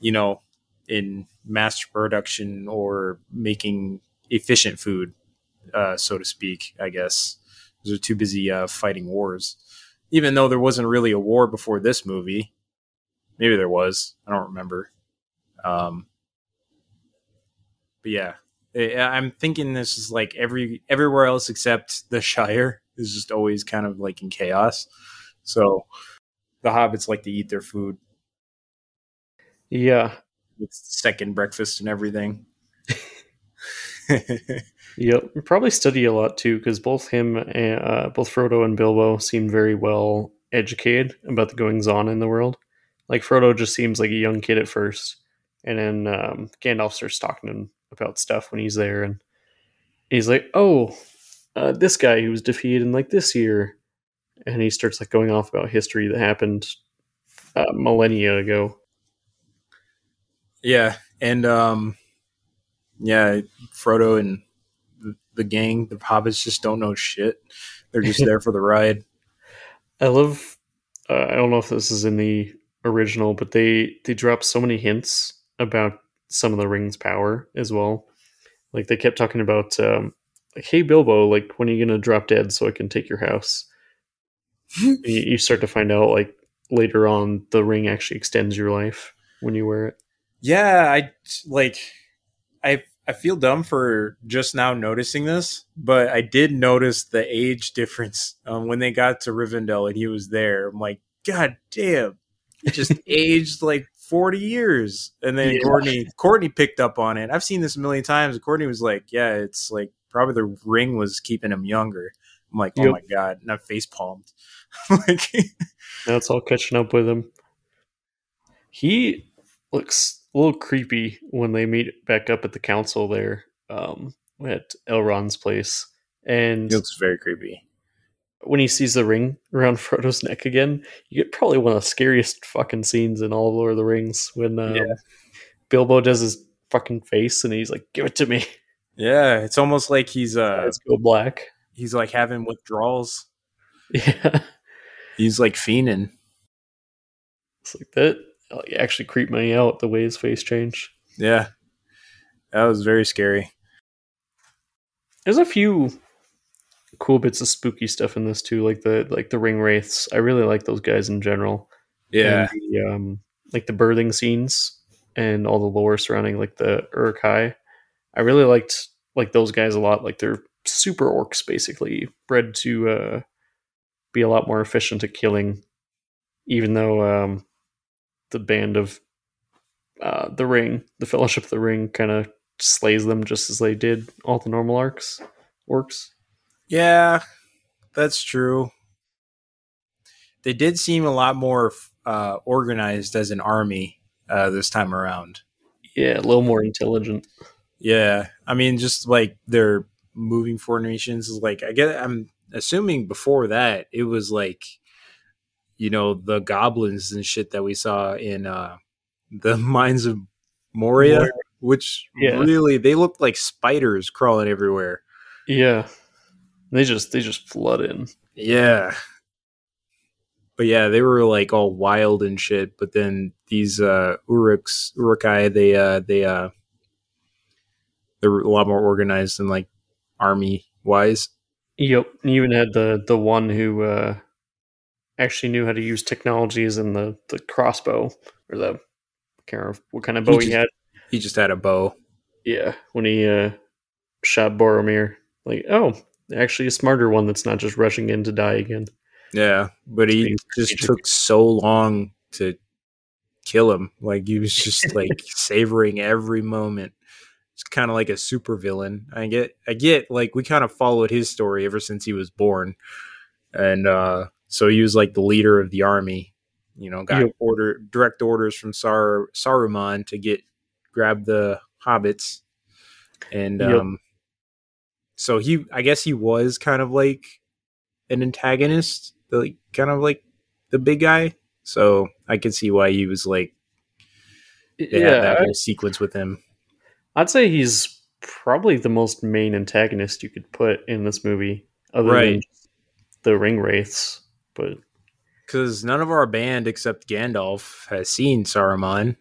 S1: you know, in mass production or making efficient food, uh, so to speak, I guess. They're too busy uh, fighting wars. Even though there wasn't really a war before this movie. Maybe there was. I don't remember. Um, but yeah, I'm thinking this is like every everywhere else except the Shire is just always kind of like in chaos. So the hobbits like to eat their food
S2: Yeah,
S1: with second breakfast and everything.
S2: yep. Probably study a lot too, because both him, and, uh, both Frodo and Bilbo seem very well educated about the goings on in the world. Like Frodo just seems like a young kid at first, and then um, Gandalf starts talking to him about stuff when he's there, and he's like, "Oh, uh, this guy who was defeated in like this year," and he starts like going off about history that happened uh, millennia ago.
S1: yeah, and um, yeah, Frodo and the, the gang, the hobbits, just don't know shit. They're just there for the ride.
S2: I love. Uh, I don't know if this is in the original, but they they drop so many hints about some of the rings' power as well. Like they kept talking about, um, like, "Hey Bilbo, like when are you gonna drop dead so I can take your house?" you, you start to find out like later on the ring actually extends your life when you wear it.
S1: Yeah, I like. I I feel dumb for just now noticing this, but I did notice the age difference um, when they got to Rivendell and he was there. I'm like, God damn, he just aged like 40 years. And then
S2: Yeah.
S1: Courtney Courtney picked up on it. I've seen this a million times. Courtney was like, Yeah, it's like probably the ring was keeping him younger. I'm like, Oh
S2: Yep.
S1: my god, and I face palmed. like,
S2: Now it's all catching up with him. He looks a little creepy when they meet back up at the council there um, at Elrond's place. And
S1: he looks very creepy.
S2: When he sees the ring around Frodo's neck again, you get probably one of the scariest fucking scenes in all of Lord of the Rings when um,
S1: Yeah.
S2: Bilbo does his fucking face and he's like, "Give it to me."
S1: Yeah, it's almost like he's uh
S2: Eyes go black.
S1: he's like having withdrawals.
S2: Yeah,
S1: He's like fiending.
S2: it's like that. Like, actually creeped me out the way his face changed.
S1: Yeah. That was very scary.
S2: There's a few cool bits of spooky stuff in this too, like the like the ring wraiths. I really like those guys in general.
S1: Yeah.
S2: the, um, like the birthing scenes and all the lore surrounding like the Uruk-hai. I really liked like those guys a lot. Like they're super orcs, basically bred to uh, be a lot more efficient at killing. Even though um, the band of uh, the Ring, the Fellowship of the Ring, kind of slays them just as they did all the normal arcs orcs.
S1: Yeah, that's true. They did seem a lot more uh, organized as an army uh, this time around.
S2: Yeah, a little more intelligent.
S1: Yeah, I mean, just like their moving formations is like I get. I'm assuming before that it was like, you know, the goblins and shit that we saw in uh, the mines of Moria,
S2: Moria.
S1: which
S2: Yeah.
S1: really they looked like spiders crawling everywhere.
S2: Yeah, they just they just flood in.
S1: Yeah. but yeah, they were like all wild and shit. But then these uh Uruks Uruk-hai, they uh they uh they're a lot more organized than like army wise.
S2: Yep. You even had the the one who uh, actually knew how to use technologies in the the crossbow or the I can't remember what kind of bow he,
S1: just-
S2: had.
S1: He just had a bow.
S2: Yeah, when he uh, shot Boromir, like, oh, actually a smarter one that's not just rushing in to die again.
S1: Yeah, but he just took so long to kill him. Like he was just like savoring every moment. It's kind of like a super villain. I get, I get. Like we kind of followed his story ever since he was born, and uh so he was like the leader of the army. You know, got
S2: Yep.
S1: order direct orders from Sar Saruman to get grab the hobbits, and
S2: Yep.
S1: um, so he, I guess he was kind of like an antagonist, the, like kind of like the big guy. So I could see why he was like they had
S2: yeah,
S1: that
S2: I-
S1: whole sequence with him.
S2: I'd say he's probably the most main antagonist you could put in this movie, other than
S1: Right.
S2: the ring wraiths. But
S1: Because none of our band except Gandalf has seen Saruman.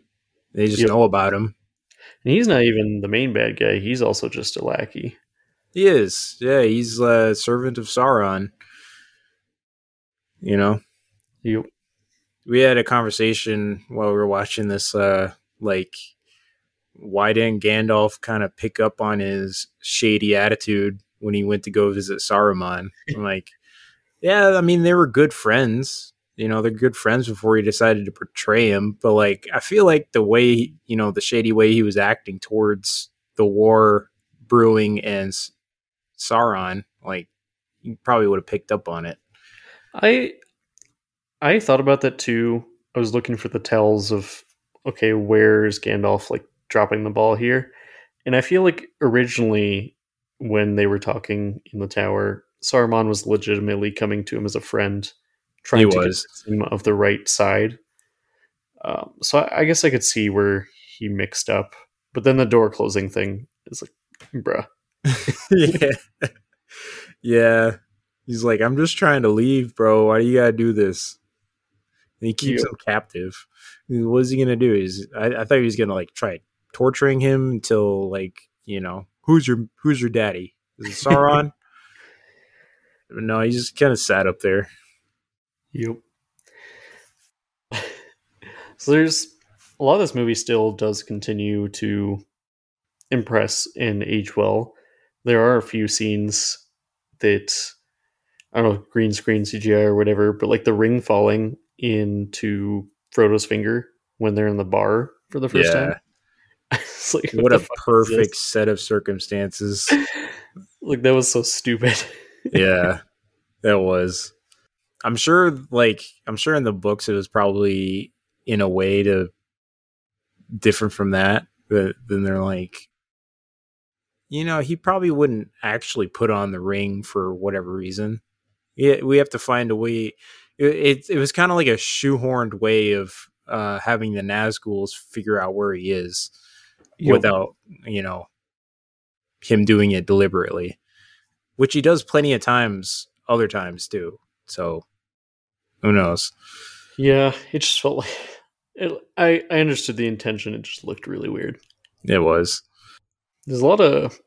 S1: They just
S2: Yep.
S1: know about him.
S2: and he's not even the main bad guy. He's also just a lackey.
S1: He is. Yeah, he's a servant of Sauron. You know,
S2: Yep.
S1: we had a conversation while we were watching this uh like why didn't Gandalf kind of pick up on his shady attitude when he went to go visit Saruman? I'm like, yeah, I mean they were good friends. You know, they're good friends before he decided to portray him, but like I feel like the way, you know, the shady way he was acting towards the war brewing and Sauron, like you probably would have picked up on it.
S2: I I thought about that too. I was looking for the tells of okay, where's Gandalf like dropping the ball here? And I feel like originally when they were talking in the tower, Saruman was legitimately coming to him as a friend, trying
S1: He
S2: to
S1: was.
S2: get him of the right side. Um, so I, I guess I could see where he mixed up, but then the door closing thing is like, bruh.
S1: yeah. yeah. He's like, I'm just trying to leave, bro. Why do you gotta do this? And he keeps
S2: Yeah.
S1: him captive. What is he gonna do? Is I, I thought he was gonna like try torturing him until like, you know, who's your who's your daddy? Is it Sauron? no, he just kind of sat up there.
S2: Yep. so there's a lot of this movie still does continue to impress and age well. There are a few scenes that I don't know, green screen CGI or whatever, but like the ring falling into Frodo's finger when they're in the bar for the first
S1: Yeah.
S2: time. like
S1: What
S2: the
S1: a perfect set of circumstances.
S2: Like that was so stupid.
S1: yeah, that was. I'm sure, like, I'm sure in the books it was probably in a way to different from that. But then they're like, you know, he probably wouldn't actually put on the ring for whatever reason. Yeah, we have to find a way. It it, it was kind of like a shoehorned way of uh, having the Nazguls figure out where he is
S2: Yep.
S1: without you know him doing it deliberately which he does plenty of times other times too so who knows
S2: Yeah, it just felt like it, I I understood the intention. It just looked really weird.
S1: it was
S2: There's a lot of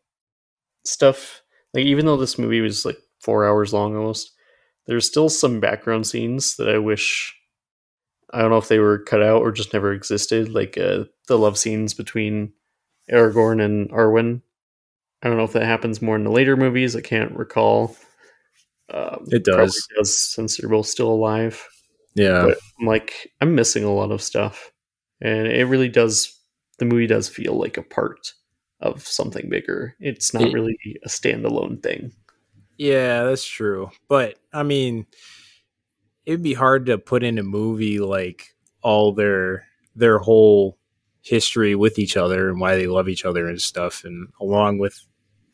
S2: stuff. Like even though this movie was like four hours long almost, there's still some background scenes that I wish I don't know if they were cut out or just never existed. Like uh, the love scenes between Aragorn and Arwen. I don't know if that happens more in the later movies. I can't recall. Um,
S1: It does.
S2: does since they're both still alive.
S1: yeah
S2: But I'm like, I'm missing a lot of stuff, and it really does. The movie does feel like a part of something bigger. It's not
S1: It-
S2: really a standalone thing.
S1: yeah that's true but i mean it'd be hard to put in a movie like all their their whole history with each other and why they love each other and stuff and along with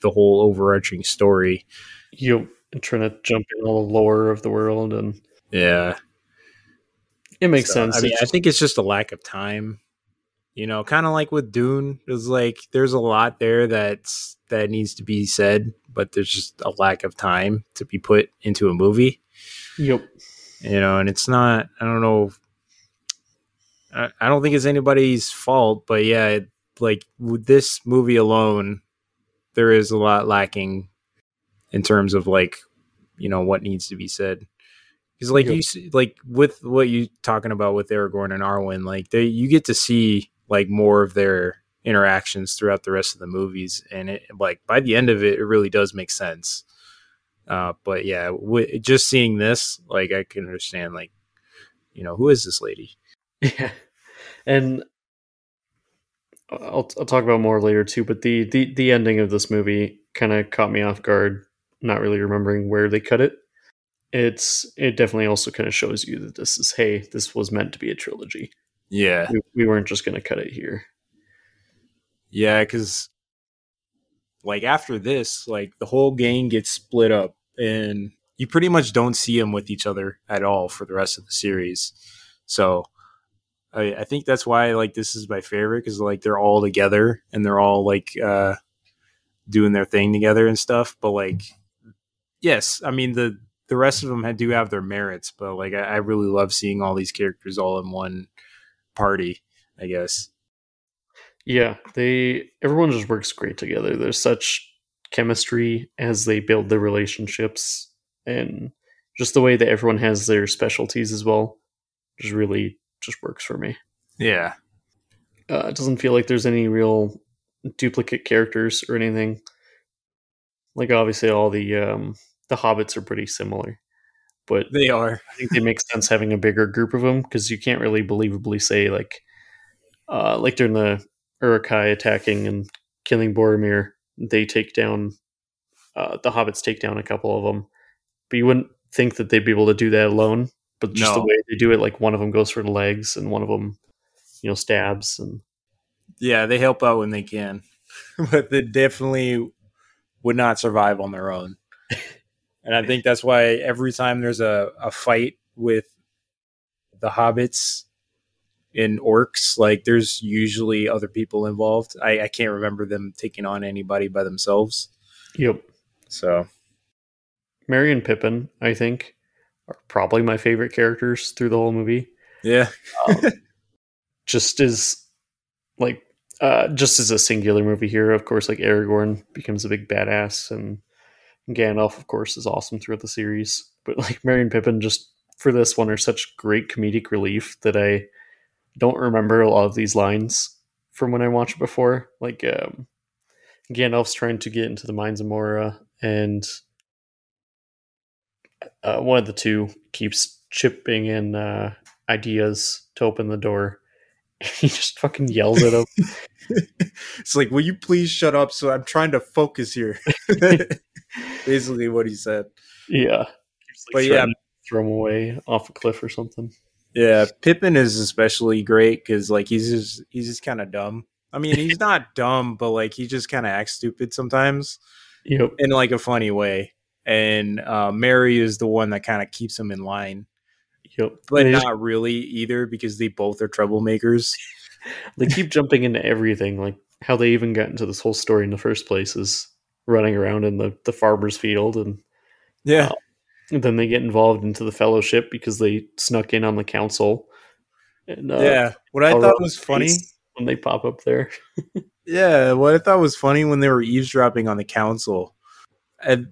S1: the whole overarching story
S2: You trying to jump in all the lore of the world, and
S1: yeah
S2: it makes
S1: So,
S2: sense.
S1: I mean, I think it's just a lack of time. You know, kind of like with Dune, it's like there's a lot there that's that needs to be said, but there's just a lack of time to be put into a movie.
S2: Yep.
S1: you know, and it's not. I don't know. I, I don't think it's anybody's fault, but yeah, it, like with this movie alone, there is a lot lacking in terms of like you know what needs to be said. Because like
S2: Yep.
S1: you like with what you talking about with Aragorn and Arwen, like they you get to see like more of their interactions throughout the rest of the movies, and it like by the end of it, it really does make sense. Uh, but yeah, w- just seeing this, like I can understand, like you know, who is this lady?
S2: Yeah, and I'll I'll talk about more later too. But the the the ending of this movie kind of caught me off guard, not really remembering where they cut it. It's it definitely also kind of shows you that this is hey, this was meant to be a trilogy.
S1: Yeah,
S2: We, we weren't just going to cut it here.
S1: yeah, because like after this, like the whole gang gets split up, and you pretty much don't see them with each other at all for the rest of the series. So I, I think that's why like this is my favorite because like they're all together and they're all like uh doing their thing together and stuff. But like, yes, I mean the the rest of them had, do have their merits, but like I, I really love seeing all these characters all in one party. I guess.
S2: Yeah, they everyone just works great together. There's such chemistry as they build their relationships and just the way that everyone has their specialties as well just really just works for me.
S1: Yeah.
S2: Uh, it doesn't feel like there's any real duplicate characters or anything. Like obviously all the um the hobbits are pretty similar. But
S1: They are.
S2: I think it makes sense having a bigger group of them because you can't really believably say like, uh, like during the Uruk-hai attacking and killing Boromir, they take down, uh, the hobbits take down a couple of them, but you wouldn't think that they'd be able to do that alone. But just the way they do it, like one of them goes for the legs and one of them, you know, stabs and
S1: Yeah, they help out when they can, but they definitely would not survive on their own. and I think that's why every time there's a, a fight with the hobbits and orcs, like there's usually other people involved. I, I can't remember them taking on anybody by themselves.
S2: yep.
S1: So
S2: Merry and Pippin, I think, are probably my favorite characters through the whole movie.
S1: yeah,
S2: just as like uh just as a singular movie here of course like aragorn becomes a big badass and gandalf of course is awesome throughout the series but like Merry and pippin just for this one are such great comedic relief that i don't remember a lot of these lines from when i watched it before like um gandalf's trying to get into the mines of Moria, and uh, one of the two keeps chipping in uh, ideas to open the door he just fucking yells at him.
S1: it's like, will you please shut up? So I'm trying to focus here. Basically, what he said.
S2: yeah. Like,
S1: But yeah.
S2: throw him away off a cliff or something.
S1: Yeah, Pippin is especially great because like he's just he's just kind of dumb. I mean, he's not dumb, but like he just kind of acts stupid sometimes
S2: Yep.
S1: in like a funny way. And uh, Merry is the one that kind of keeps him in line,
S2: Yep.
S1: but
S2: they,
S1: not really either because they both are troublemakers.
S2: they keep jumping into everything. Like how they even got into this whole story in the first place is running around in the, the farmer's field and
S1: Yeah,
S2: And then they get involved into the fellowship because they snuck in on the council. And, uh,
S1: yeah. What I thought was funny,
S2: when they pop up there.
S1: yeah, what I thought was funny when they were eavesdropping on the council, and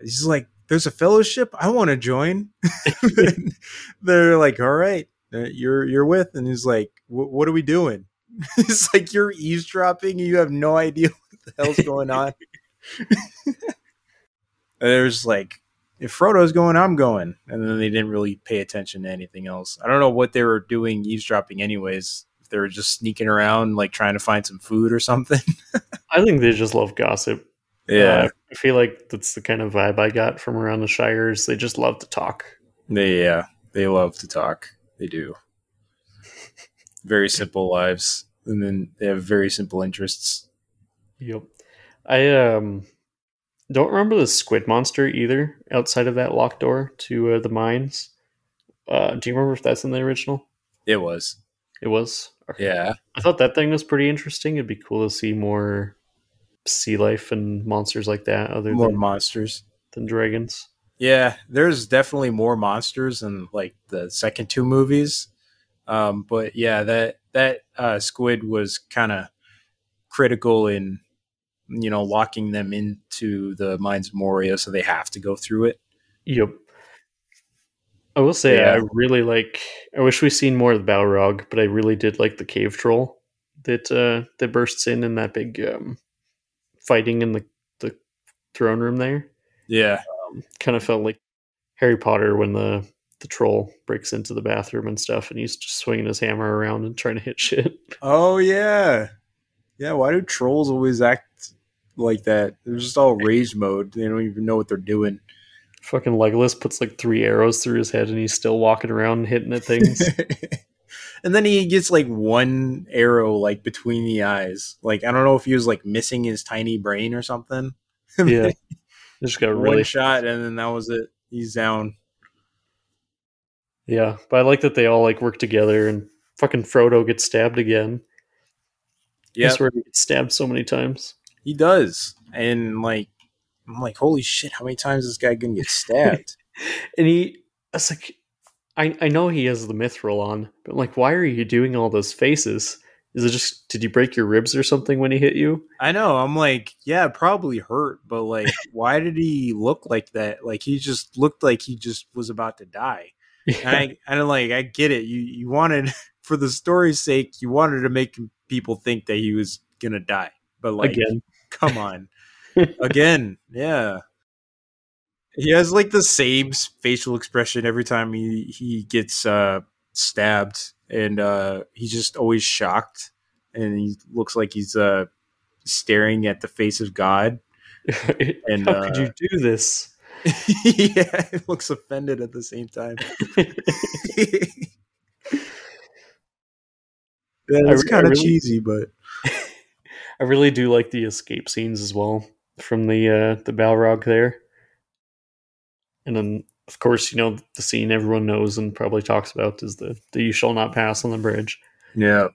S1: he's like, "There's a fellowship, I want to join." They're like, "All right, uh, you're you're with," and he's like, "What are we doing?" it's like you're eavesdropping, you have no idea what the hell's going on. There's like, if Frodo's going, I'm going, and then they didn't really pay attention to anything else. I don't know what they were doing eavesdropping, anyways. If they were just sneaking around, like trying to find some food or something.
S2: I think they just love gossip. Uh, I feel like that's the kind of vibe I got from around the Shires. They just love to talk.
S1: They yeah, they love to talk. They do. Very simple lives, and then they have very simple interests.
S2: Yep. I um don't remember the squid monster either outside of that locked door to uh, the mines. Uh, do you remember if that's in the original?
S1: It was
S2: It was. Okay.
S1: yeah,
S2: I thought that thing was pretty interesting. It'd be cool to see more sea life and monsters like that other
S1: more
S2: than,
S1: monsters.
S2: than dragons.
S1: Yeah, there's definitely more monsters in like the second two movies. Um, but yeah, that that uh, squid was kind of critical in you know locking them into the mines of Moria, so they have to go through it.
S2: Yep. I will say
S1: Yeah.
S2: I really like. I wish we seen more of the Balrog, but I really did like the cave troll that uh, that bursts in in that big um, fighting in the the throne room there.
S1: Yeah,
S2: Kind of felt like Harry Potter when the the troll breaks into the bathroom and stuff, and he's just swinging his hammer around and trying to hit shit.
S1: Oh yeah, yeah. Why do trolls always act like that? They're just all rage mode. They don't even know what they're doing.
S2: Fucking Legolas puts like three arrows through his head, and he's still walking around hitting at things.
S1: and then he gets like one arrow like between the eyes. Like I don't know if he was like missing his tiny brain or something.
S2: yeah, just got
S1: one
S2: really
S1: shot, and then that was it. He's down.
S2: Yeah, but I like that they all like work together and fucking Frodo gets stabbed again.
S1: Yeah,
S2: I swear he gets stabbed so many times.
S1: He does. And like, I'm like, holy shit! How many times is this guy gonna get stabbed?
S2: And he I was like I, I know he has the mithril on, but like why are you doing all those faces? Is it just did you break your ribs or something when he hit you?
S1: I know. I'm like, yeah, probably hurt, but like, why did he look like that? Like he just looked like he just was about to die.
S2: Yeah.
S1: I, I don't like. I get it. You you wanted for the story's sake, you wanted to make people think that he was gonna die, but like,
S2: Again.
S1: Come on, again, yeah. He has like the same facial expression every time he he gets uh stabbed, and uh he's just always shocked, and he looks like he's uh staring at the face of God. And,
S2: How could
S1: uh,
S2: you do this?
S1: yeah, he looks offended at the same time. Yeah, it's kind of
S2: really-
S1: cheesy, but
S2: I really do like the escape scenes as well from the uh, the Balrog there. And then, of course, you know the scene everyone knows and probably talks about is the the "You shall not pass" on the bridge.
S1: yeah,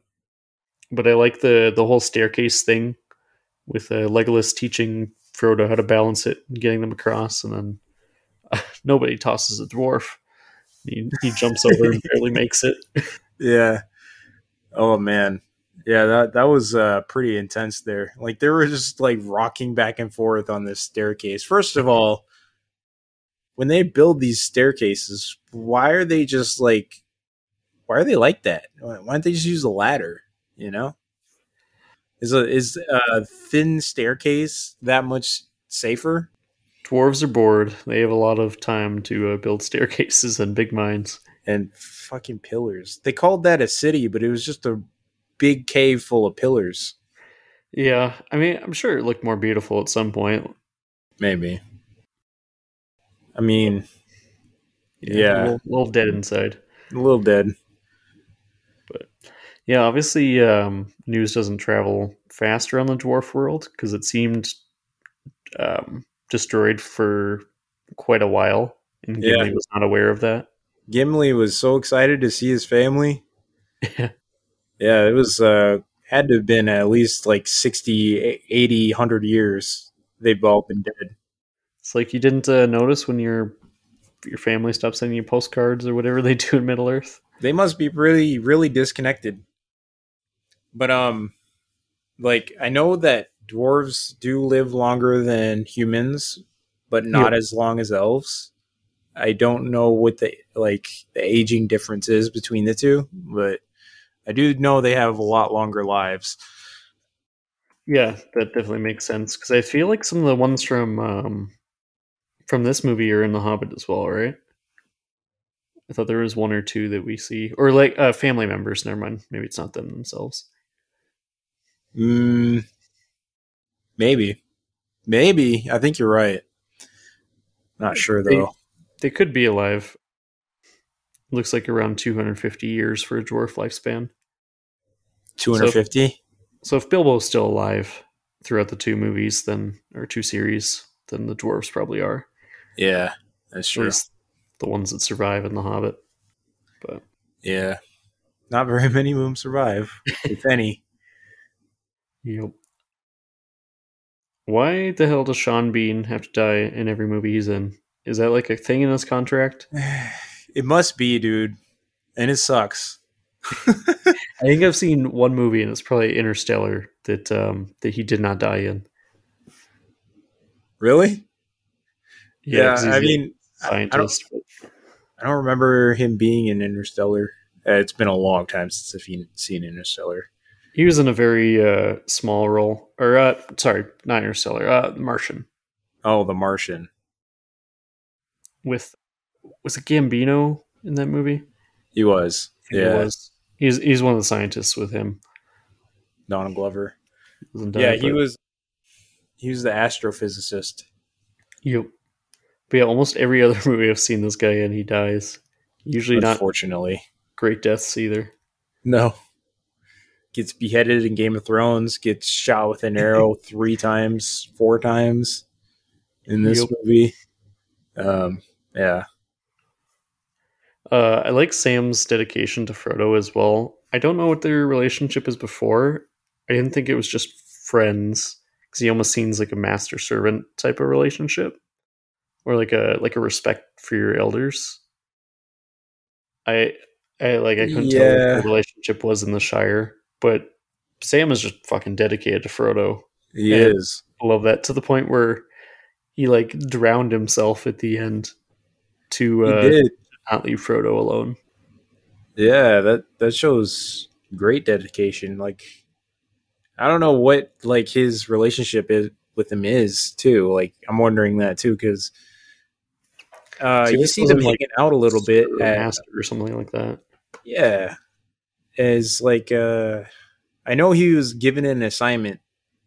S2: But I like the the whole staircase thing with uh, Legolas teaching Frodo how to balance it and getting them across, and then nobody tosses a dwarf. He, he jumps over and barely makes it.
S1: yeah. Oh man, yeah that that was uh, pretty intense there. Like they were just like rocking back and forth on this staircase. First of all, when they build these staircases, why are they just like, why are they like that? Why don't they just use a ladder? You know, is a is a thin staircase that much safer?
S2: Dwarves are bored. They have a lot of time to uh, build staircases and big mines.
S1: and fucking pillars. They called that a city, but it was just a big cave full of pillars.
S2: Yeah, I mean, I'm sure it looked more beautiful at some point.
S1: Maybe. I mean,
S2: A
S1: yeah,
S2: little, little dead inside.
S1: a little dead.
S2: But yeah, obviously, um, news doesn't travel fast around the dwarf world because it seemed um, destroyed for quite a while, and
S1: Yeah.
S2: Gimli was not aware of that.
S1: Gimli was so excited to see his family.
S2: Yeah.
S1: Yeah, it was uh had to have been at least like 60, 80, 100 years. They've all been dead.
S2: It's like you didn't uh, notice when your your family stopped sending you postcards or whatever they do in Middle Earth.
S1: They must be really really disconnected. But um like I know that dwarves do live longer than humans, but not as long as elves. I don't know what the like the aging difference is between the two, but I do know they have a lot longer lives.
S2: Yeah, that definitely makes sense because I feel like some of the ones from um, from this movie are in The Hobbit as well, right? I thought there was one or two that we see, or like uh, family members. Never mind, maybe it's not them themselves.
S1: Mm, maybe, maybe. I think you're right. Not sure
S2: They-
S1: though.
S2: They could be alive. Looks like around 250 years for a dwarf lifespan.
S1: Two hundred fifty.
S2: So if Bilbo's still alive throughout the two movies, then or two series, then the dwarves probably are.
S1: Yeah, that's
S2: At
S1: true.
S2: least the ones that survive in The Hobbit. But
S1: Yeah, not very many of them survive, if any.
S2: Yep. Why the hell does Sean Bean have to die in every movie he's in? Is that like a thing in his contract?
S1: It must be, dude, and it sucks.
S2: I think I've seen one movie, and it's probably Interstellar that um, that he did not die in.
S1: Really?
S2: Yeah, he's
S1: I mean, I, I don't,
S2: scientist.
S1: I don't remember him being in Interstellar. Uh, it's been a long time since I've seen- seen Interstellar.
S2: He was in a very uh, small role, or uh, sorry, not Interstellar, uh, Martian.
S1: Oh, The Martian.
S2: With was it Gambino in that movie?
S1: He was.
S2: I think it
S1: Yeah,
S2: was. He's he's one of the scientists with him.
S1: Donald Glover.
S2: He
S1: yeah, he
S2: but-
S1: was. He was the astrophysicist.
S2: Yep. But yeah, almost every other movie I've seen this guy in, he dies. Usually not
S1: Unfortunately,
S2: great deaths either.
S1: no. Gets beheaded in Game of Thrones. Gets shot with an arrow three times, four times in this
S2: Yep.
S1: movie. Um, yeah,
S2: Uh, I like Sam's dedication to Frodo as well. I don't know what their relationship is before. I didn't think it was just friends because he almost seems like a master servant type of relationship, or like a like a respect for your elders. I I like I couldn't tell
S1: Yeah.
S2: what the relationship was in the Shire, but Sam is just fucking dedicated to Frodo.
S1: he is.
S2: I love that to the point where he like drowned himself at the end to
S1: He
S2: uh,
S1: did.
S2: Not leave Frodo alone.
S1: Yeah, that that shows great dedication. Like, I don't know what like his relationship is with him is too. Like, I'm wondering that too because uh,
S2: See,
S1: you see them
S2: like,
S1: hanging out a little bit. At,
S2: master or something like that.
S1: yeah, as like uh, I know he was given an assignment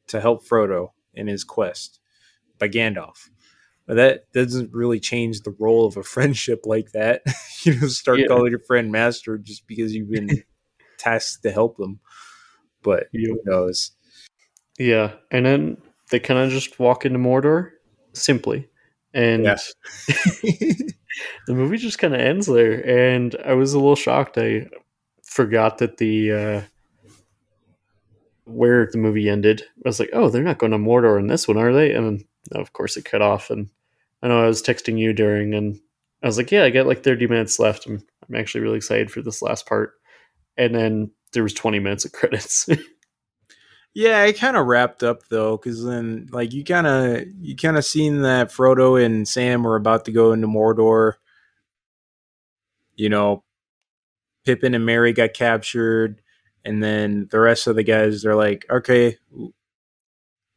S1: to help Frodo in his quest by Gandalf. But that doesn't really change the role of a friendship like that. you know, start
S2: Yeah.
S1: calling your friend master just because you've been tasked to help them. But who knows?
S2: Yeah, and then they kind of just walk into Mordor simply, and
S1: Yeah.
S2: the movie just kind of ends there. And I was a little shocked. I forgot that the uh, where the movie ended. I was like, oh, they're not going to Mordor in this one, are they? And then, of course, it cut off. And I know I was texting you during, and I was like, yeah, I got like 30 minutes left. I'm, I'm actually really excited for this last part. And then there was 20 minutes of credits.
S1: yeah, it kind of wrapped up though, because then like you kind of you kind of seen that Frodo and Sam were about to go into Mordor. You know, Pippin and Merry got captured, and then the rest of the guys they're like, okay,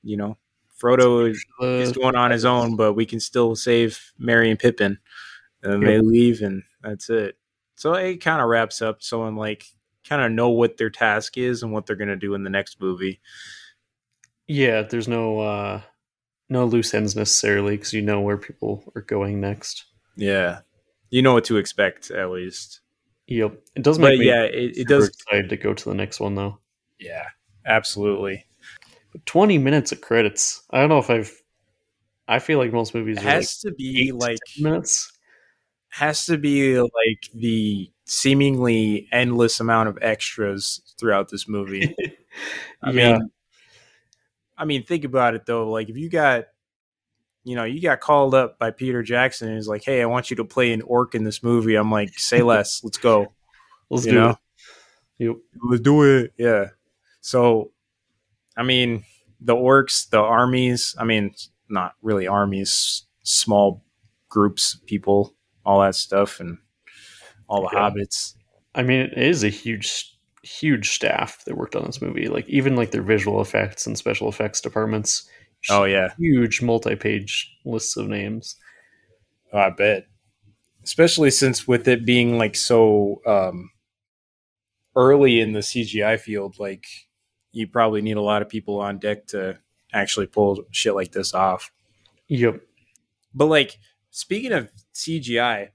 S1: you know, Frodo is is going on his own, but we can still save Merry and Pippin. And then they leave, and that's it. So it kind of wraps up. Someone like kind of know what their task is and what they're gonna do in the next movie.
S2: Yeah, there's no uh no loose ends necessarily because you know where people are going next.
S1: Yeah, you know what to expect at least.
S2: Yep, it does
S1: But
S2: me
S1: yeah, it, it
S2: super
S1: does.
S2: excited to go to the next one though.
S1: Yeah, absolutely.
S2: But Twenty minutes of credits. I don't know if I've. I feel like most movies
S1: It
S2: are like
S1: has to be
S2: to
S1: like
S2: minutes.
S1: has to be like the seemingly endless amount of extras throughout this movie. I
S2: yeah,
S1: mean, I mean, think about it though. Like, if you got, you know, you got called up by Peter Jackson and he's like, "Hey, I want you to play an orc in this movie." I'm like, "Say less. Let's go."
S2: let's
S1: you
S2: do
S1: know?
S2: it. Yep.
S1: Let's do it. Yeah. So, I mean, the orcs, the armies. I mean, not really armies, small groups people, all that stuff, and all the
S2: Yeah.
S1: hobbits.
S2: I mean, it is a huge, huge staff that worked on this movie. Like even like their visual effects and special effects departments.
S1: Oh yeah,
S2: huge multi-page lists of names.
S1: Oh, I bet. Especially since with it being like so um, early in the CGI field, like you probably need a lot of people on deck to actually pull shit like this off.
S2: Yep.
S1: But like speaking of CGI,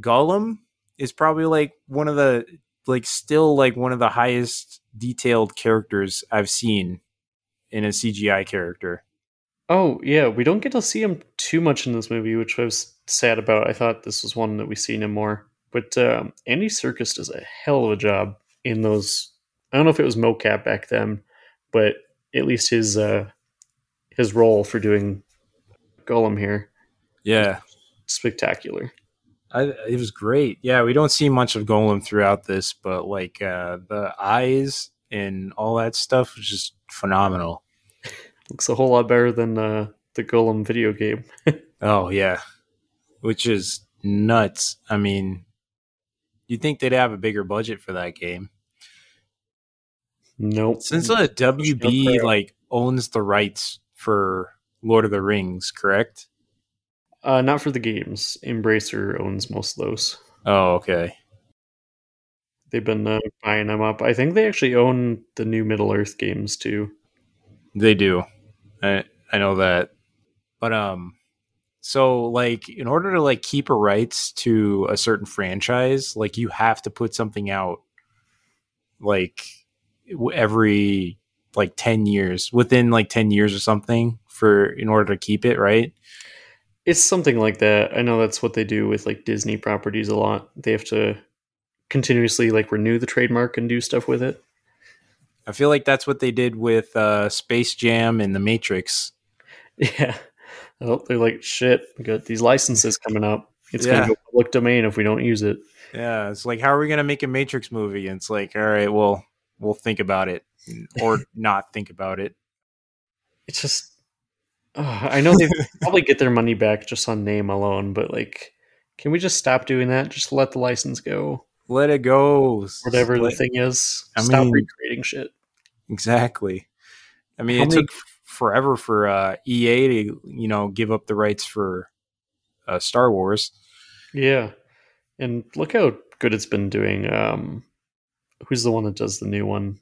S1: Gollum is probably like one of the like still like one of the highest detailed characters I've seen in a CGI character.
S2: Oh yeah, we don't get to see him too much in this movie, which I was sad about. I thought this was one that we seen him more, but um, Andy Serkis does a hell of a job in those. I don't know if it was mocap back then, but at least his uh, his role for doing Gollum here.
S1: Yeah,
S2: spectacular.
S1: I, it was great. Yeah, we don't see much of Gollum throughout this, but like uh, the eyes and all that stuff was just phenomenal.
S2: Looks a whole lot better than uh, the Gollum video game.
S1: oh yeah, which is nuts. I mean, you'd think they'd have a bigger budget for that game.
S2: Nope.
S1: Since the WB like owns the rights for Lord of the Rings, correct?
S2: Uh, not for the games. Embracer owns most of those.
S1: Oh, okay.
S2: They've been uh, buying them up. I think they actually own the new Middle Earth games too.
S1: They do. I I know that. But um so like in order to like keep a rights to a certain franchise, like you have to put something out like every like 10 years, within like 10 years or something for in order to keep it, right?
S2: It's something like that. I know that's what they do with like Disney properties a lot. They have to continuously like renew the trademark and do stuff with it.
S1: I feel like that's what they did with uh, Space Jam and The Matrix.
S2: Yeah. Oh, they're like, shit, we got these licenses coming up. It's yeah. going to go public domain if we don't use it.
S1: Yeah. It's like, how are we going to make a Matrix movie? And it's like, all right, well, we'll think about it or not think about it.
S2: It's just, uh, I know they probably get their money back just on name alone, but like, can we just stop doing that? Just let the license go.
S1: Let it go.
S2: Whatever the thing is. I stop mean, recreating shit.
S1: Exactly. I mean, How it many- took forever for uh, EA to you know give up the rights for uh, Star Wars.
S2: Yeah, and look how good it's been doing. Um, who's the one that does the new one?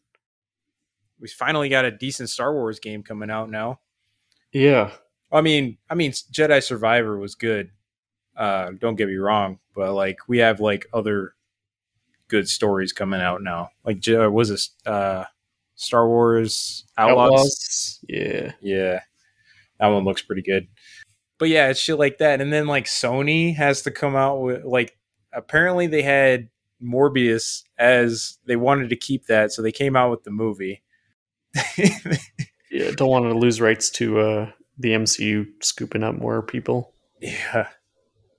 S1: We finally got a decent Star Wars game coming out now.
S2: Yeah,
S1: I mean, I mean, Jedi Survivor was good. Uh, don't get me wrong, but like we have like other good stories coming out now. Like was this uh, Star Wars Outlaws. Outlaws.
S2: Yeah.
S1: Yeah. That one looks pretty good. But yeah, it's shit like that. And then like Sony has to come out with like apparently they had Morbius as they wanted to keep that, so they came out with the movie.
S2: yeah, don't want to lose rights to uh the MCU scooping up more people.
S1: Yeah.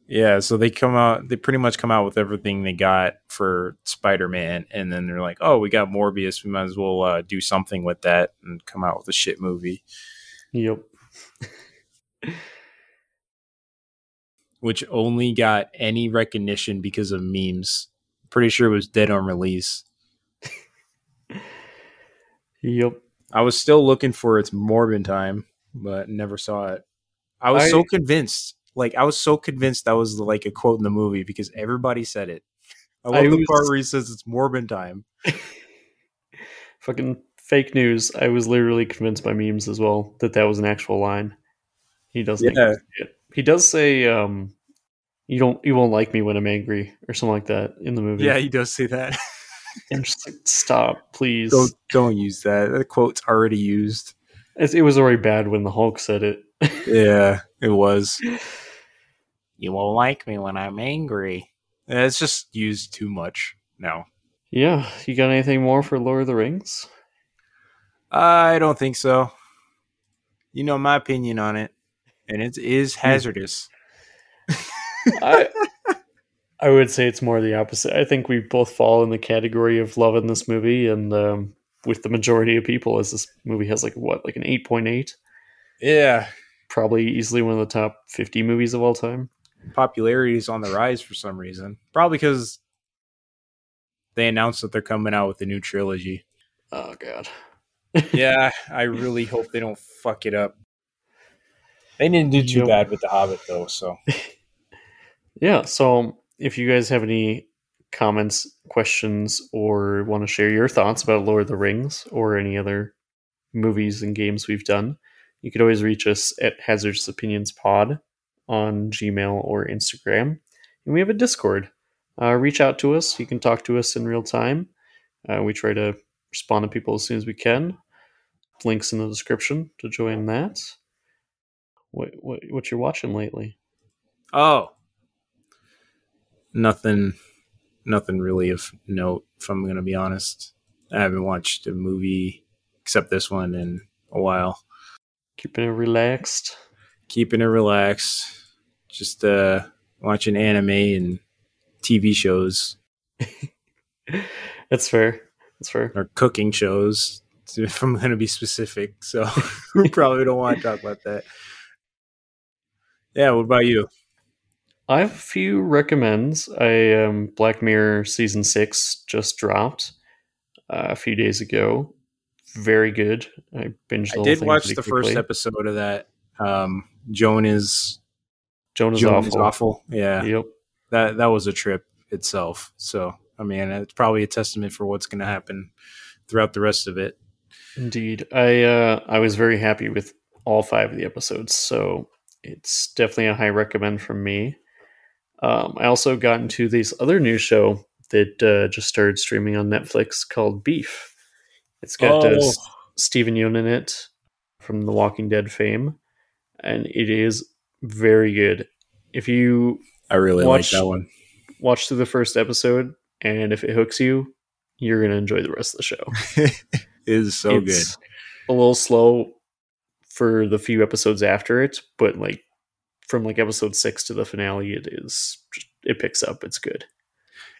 S1: Yeah, so they come out. They pretty much come out with everything they got for Spider Man, and then they're like, "Oh, we got Morbius. We might as well uh, do something with that and come out with a shit movie."
S2: Yep.
S1: Which only got any recognition because of memes. Pretty sure it was dead on release.
S2: yep.
S1: I was still looking for its Morbin time, but never saw it. I was I, so convinced like I was so convinced that was like a quote in the movie because everybody said it. I love I the was, part where he says it's Morbin time.
S2: Fucking fake news. I was literally convinced by memes as well that that was an actual line. He does. Yeah. He does say, um, "You don't, you won't like me when I'm angry" or something like that in the movie.
S1: Yeah, he does say that.
S2: and just like, stop, please.
S1: Don't, don't use that. The quote's already used.
S2: It was already bad when the Hulk said it.
S1: yeah, it was. You won't like me when I'm angry. It's just used too much now.
S2: Yeah. You got anything more for Lord of the Rings?
S1: I don't think so. You know my opinion on it, and it is hazardous.
S2: I I would say it's more the opposite. I think we both fall in the category of loving this movie, and um, with the majority of people, as this movie has like what, like an eight point eight.
S1: Yeah,
S2: probably easily one of the top fifty movies of all time
S1: popularity is on the rise for some reason. Probably because they announced that they're coming out with a new trilogy.
S2: Oh god.
S1: yeah, I really hope they don't fuck it up. They didn't do too yep. bad with the Hobbit though, so.
S2: yeah, so if you guys have any comments, questions, or want to share your thoughts about Lord of the Rings or any other movies and games we've done, you could always reach us at Hazardous Opinions Pod on Gmail or Instagram. And we have a Discord. Uh, reach out to us. You can talk to us in real time. Uh, we try to respond to people as soon as we can. Links in the description to join that. What what what you're watching lately?
S1: Oh, nothing, nothing really of note. If I'm gonna be honest, I haven't watched a movie except this one in a while.
S2: Keeping it relaxed.
S1: Keeping it relaxed Just uh, watching anime and TV shows
S2: That's fair. That's fair.
S1: or cooking shows. If I'm going to be specific, so we probably don't want to talk about that. Yeah. What about you?
S2: I have a few recommends. I um, Black Mirror season six just dropped uh, a few days ago. Very good. I binged. The
S1: I did watch the
S2: quickly.
S1: first episode of that. Um, Joan is
S2: Joan is
S1: Joan
S2: awful.
S1: is awful. Yeah,
S2: Yep.
S1: that that was a trip itself. So I mean, it's probably a testament for what's going to happen throughout the rest of it.
S2: Indeed. I uh, I was very happy with all five of the episodes, so it's definitely a high recommend from me. Um, I also got into this other new show that uh, just started streaming on Netflix called Beef. It's got uh,
S1: Oh.
S2: S- Steven Yeun in it from The Walking Dead fame, and it is very good. If you
S1: I really
S2: Watch-
S1: like that one.
S2: watch through the first episode, and if it hooks you, you're gonna enjoy the rest of the show.
S1: it is so good.
S2: A little slow for the few episodes after it, but like from like episode six to the finale, it is it picks up. It's good.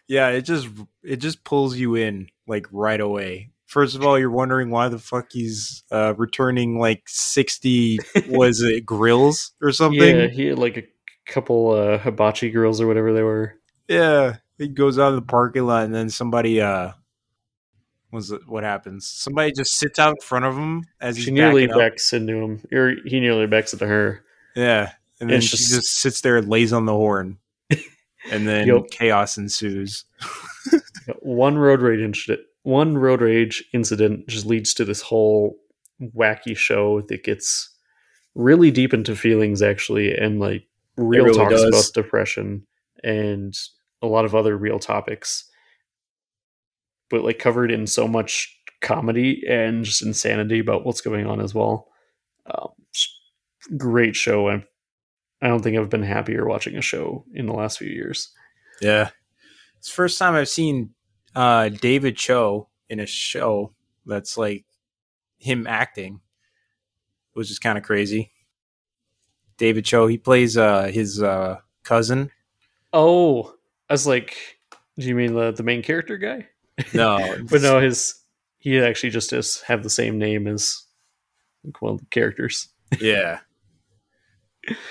S1: Yeah, it just it just pulls you in like right away. First of all, you're wondering why the fuck he's uh, returning like sixty was it grills or something?
S2: Yeah, he had like a couple uh, hibachi girls or whatever they were.
S1: Yeah, he goes out of the parking lot and then somebody uh was it what happens? Somebody just sits out in front of him as he's
S2: She nearly
S1: backing up.
S2: backs into him, or he nearly backs into her.
S1: Yeah, and then she
S2: just-
S1: just sits there and lays on the horn, and then
S2: Yup.
S1: chaos ensues.
S2: One road rage incident. One road rage incident just leads to this whole wacky show that gets really deep into feelings, actually, and like real
S1: really
S2: talks
S1: does.
S2: about depression and a lot of other real topics, but like covered in so much comedy and just insanity about what's going on as well. Um, great show. I I don't think I've been happier watching a show in the last few years.
S1: Yeah, it's the first time I've seen uh, David Choe in a show that's like him acting, which is kind of crazy. David Choe, he plays uh, his uh, cousin.
S2: Oh, I was like, do you mean the the main character guy?
S1: No,
S2: but no, his he actually just does have the same name as like one of the characters
S1: yeah.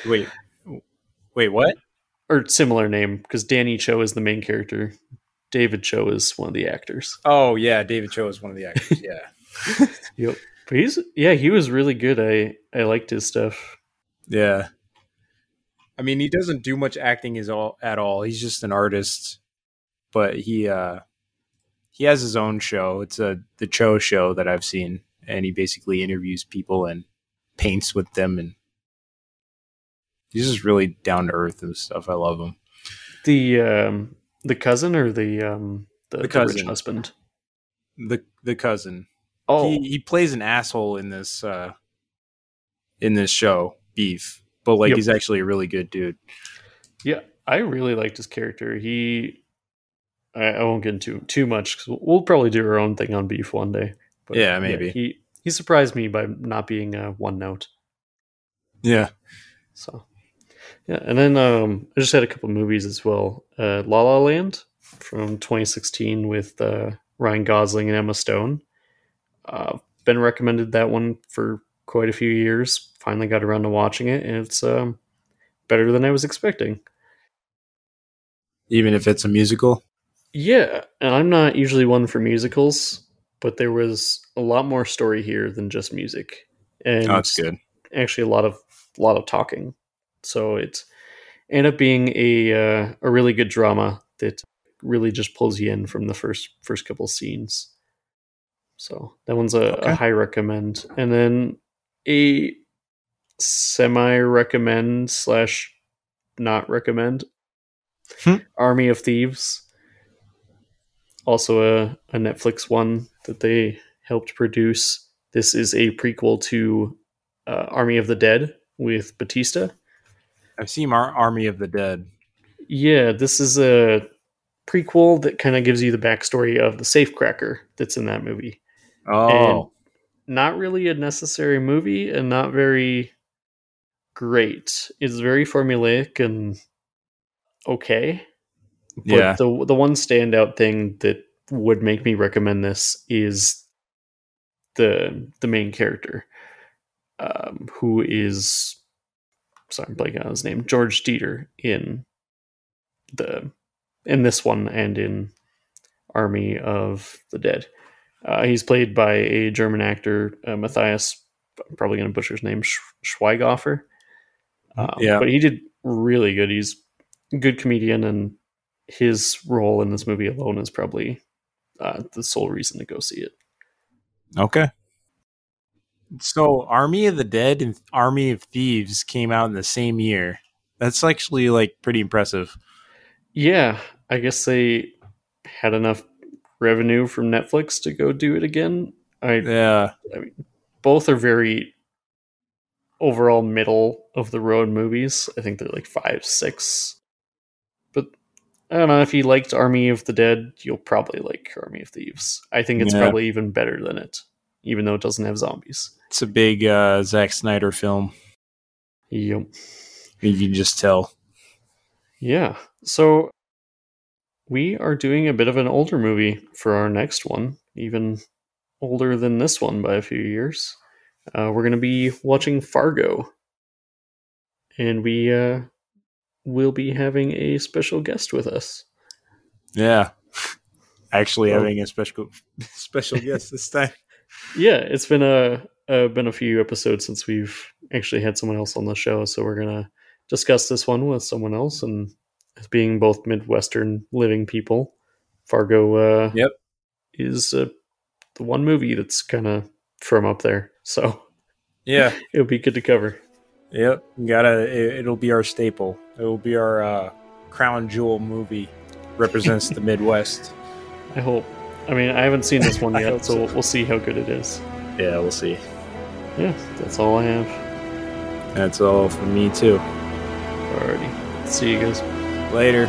S1: Wait, wait, what?
S2: or similar name because Danny Cho is the main character. David Choe is one of the actors.
S1: Oh yeah, David Choe is one of the actors. Yeah,
S2: Yep. But he's yeah, he was really good. I I liked his stuff.
S1: yeah. I mean, he doesn't do much acting is all at all. He's just an artist, but he uh he has his own show. It's a the Choe show that I've seen, and he basically interviews people and paints with them, and he's just really down to earth and stuff. I love him.
S2: The um the cousin or the um the,
S1: The
S2: the rich husband.
S1: The the cousin.
S2: Oh,
S1: He he plays an asshole in this uh in this show, Beef. But like
S2: Yep.
S1: he's actually a really good dude.
S2: Yeah, I really liked his character. He, I, I won't get into too much because we'll probably do our own thing on beef one day.
S1: But Yeah, maybe.
S2: he he surprised me by not being uh, one note.
S1: Yeah.
S2: So, yeah, and then um, I just had a couple movies as well. Uh, La La Land from 2016 with uh, Ryan Gosling and Emma Stone. Uh, been recommended that one for quite a few years. Finally got around to watching it, and it's um, better than I was expecting.
S1: Even if it's a musical.
S2: Yeah, and I'm not usually one for musicals, but there was a lot more story here than just music, and
S1: Oh, that's good.
S2: actually a lot of a lot of talking. So it ended up being a uh, a really good drama that really just pulls you in from the first first couple scenes. So that one's a,
S1: Okay.
S2: a high recommend, and then a semi recommend slash not recommend.
S1: Hmm.
S2: Army of Thieves, also a, a Netflix one that they helped produce. This is a prequel to uh, Army of the Dead with Batista.
S1: I've seen Ar- Army of the Dead.
S2: Yeah, this is a prequel that kind of gives you the backstory of the safecracker that's in that movie.
S1: Oh.
S2: Not really a necessary movie and not very great. It's very formulaic and okay. But
S1: Yeah.
S2: the the one standout thing that would make me recommend this is the the main character, um, who is sorry, I'm blanking on his name, George Dieter in the in this one and in Army of the Dead. Uh, he's played by a German actor, uh, Matthias. I'm probably going to butcher his name, Sch- Schweighofer. Um,
S1: Yeah.
S2: but he did really good. He's a good comedian, and his role in this movie alone is probably uh, the sole reason to go see it.
S1: Okay. So, Army of the Dead and Army of Thieves came out in the same year. That's actually like pretty impressive.
S2: Yeah, I guess they had enough revenue from Netflix to go do it again. I
S1: Yeah.
S2: both are very overall middle of the road movies. I think they're like five, six. But I don't know if you liked Army of the Dead, you'll probably like Army of Thieves. I think it's
S1: Yeah.
S2: probably even better than it, even though it doesn't have zombies.
S1: It's a big uh, Zack Snyder film.
S2: Yep.
S1: You can just tell.
S2: Yeah. So we are doing a bit of an older movie for our next one, even older than this one by a few years. Uh, we're going to be watching Fargo. And we uh, will be having a special guest with us.
S1: Yeah. Actually,
S2: Oh.
S1: having a special special guest this time.
S2: Yeah, it's been a uh, been a few episodes since we've actually had someone else on the show, so we're gonna discuss this one with someone else. And as being both Midwestern living people, Fargo uh,
S1: Yep.
S2: is uh, the one movie that's kind of from up there, so
S1: Yeah.
S2: it'll be good to cover.
S1: Yep. Gotta. It, it'll be our staple. It will be our uh, crown jewel movie. Represents the Midwest.
S2: I hope. I mean, I haven't seen this one yet, so
S1: so.
S2: we'll, we'll see how good it is.
S1: Yeah, we'll see.
S2: Yeah, that's all I have.
S1: That's all for me too.
S2: Alrighty, see you guys.
S1: Later.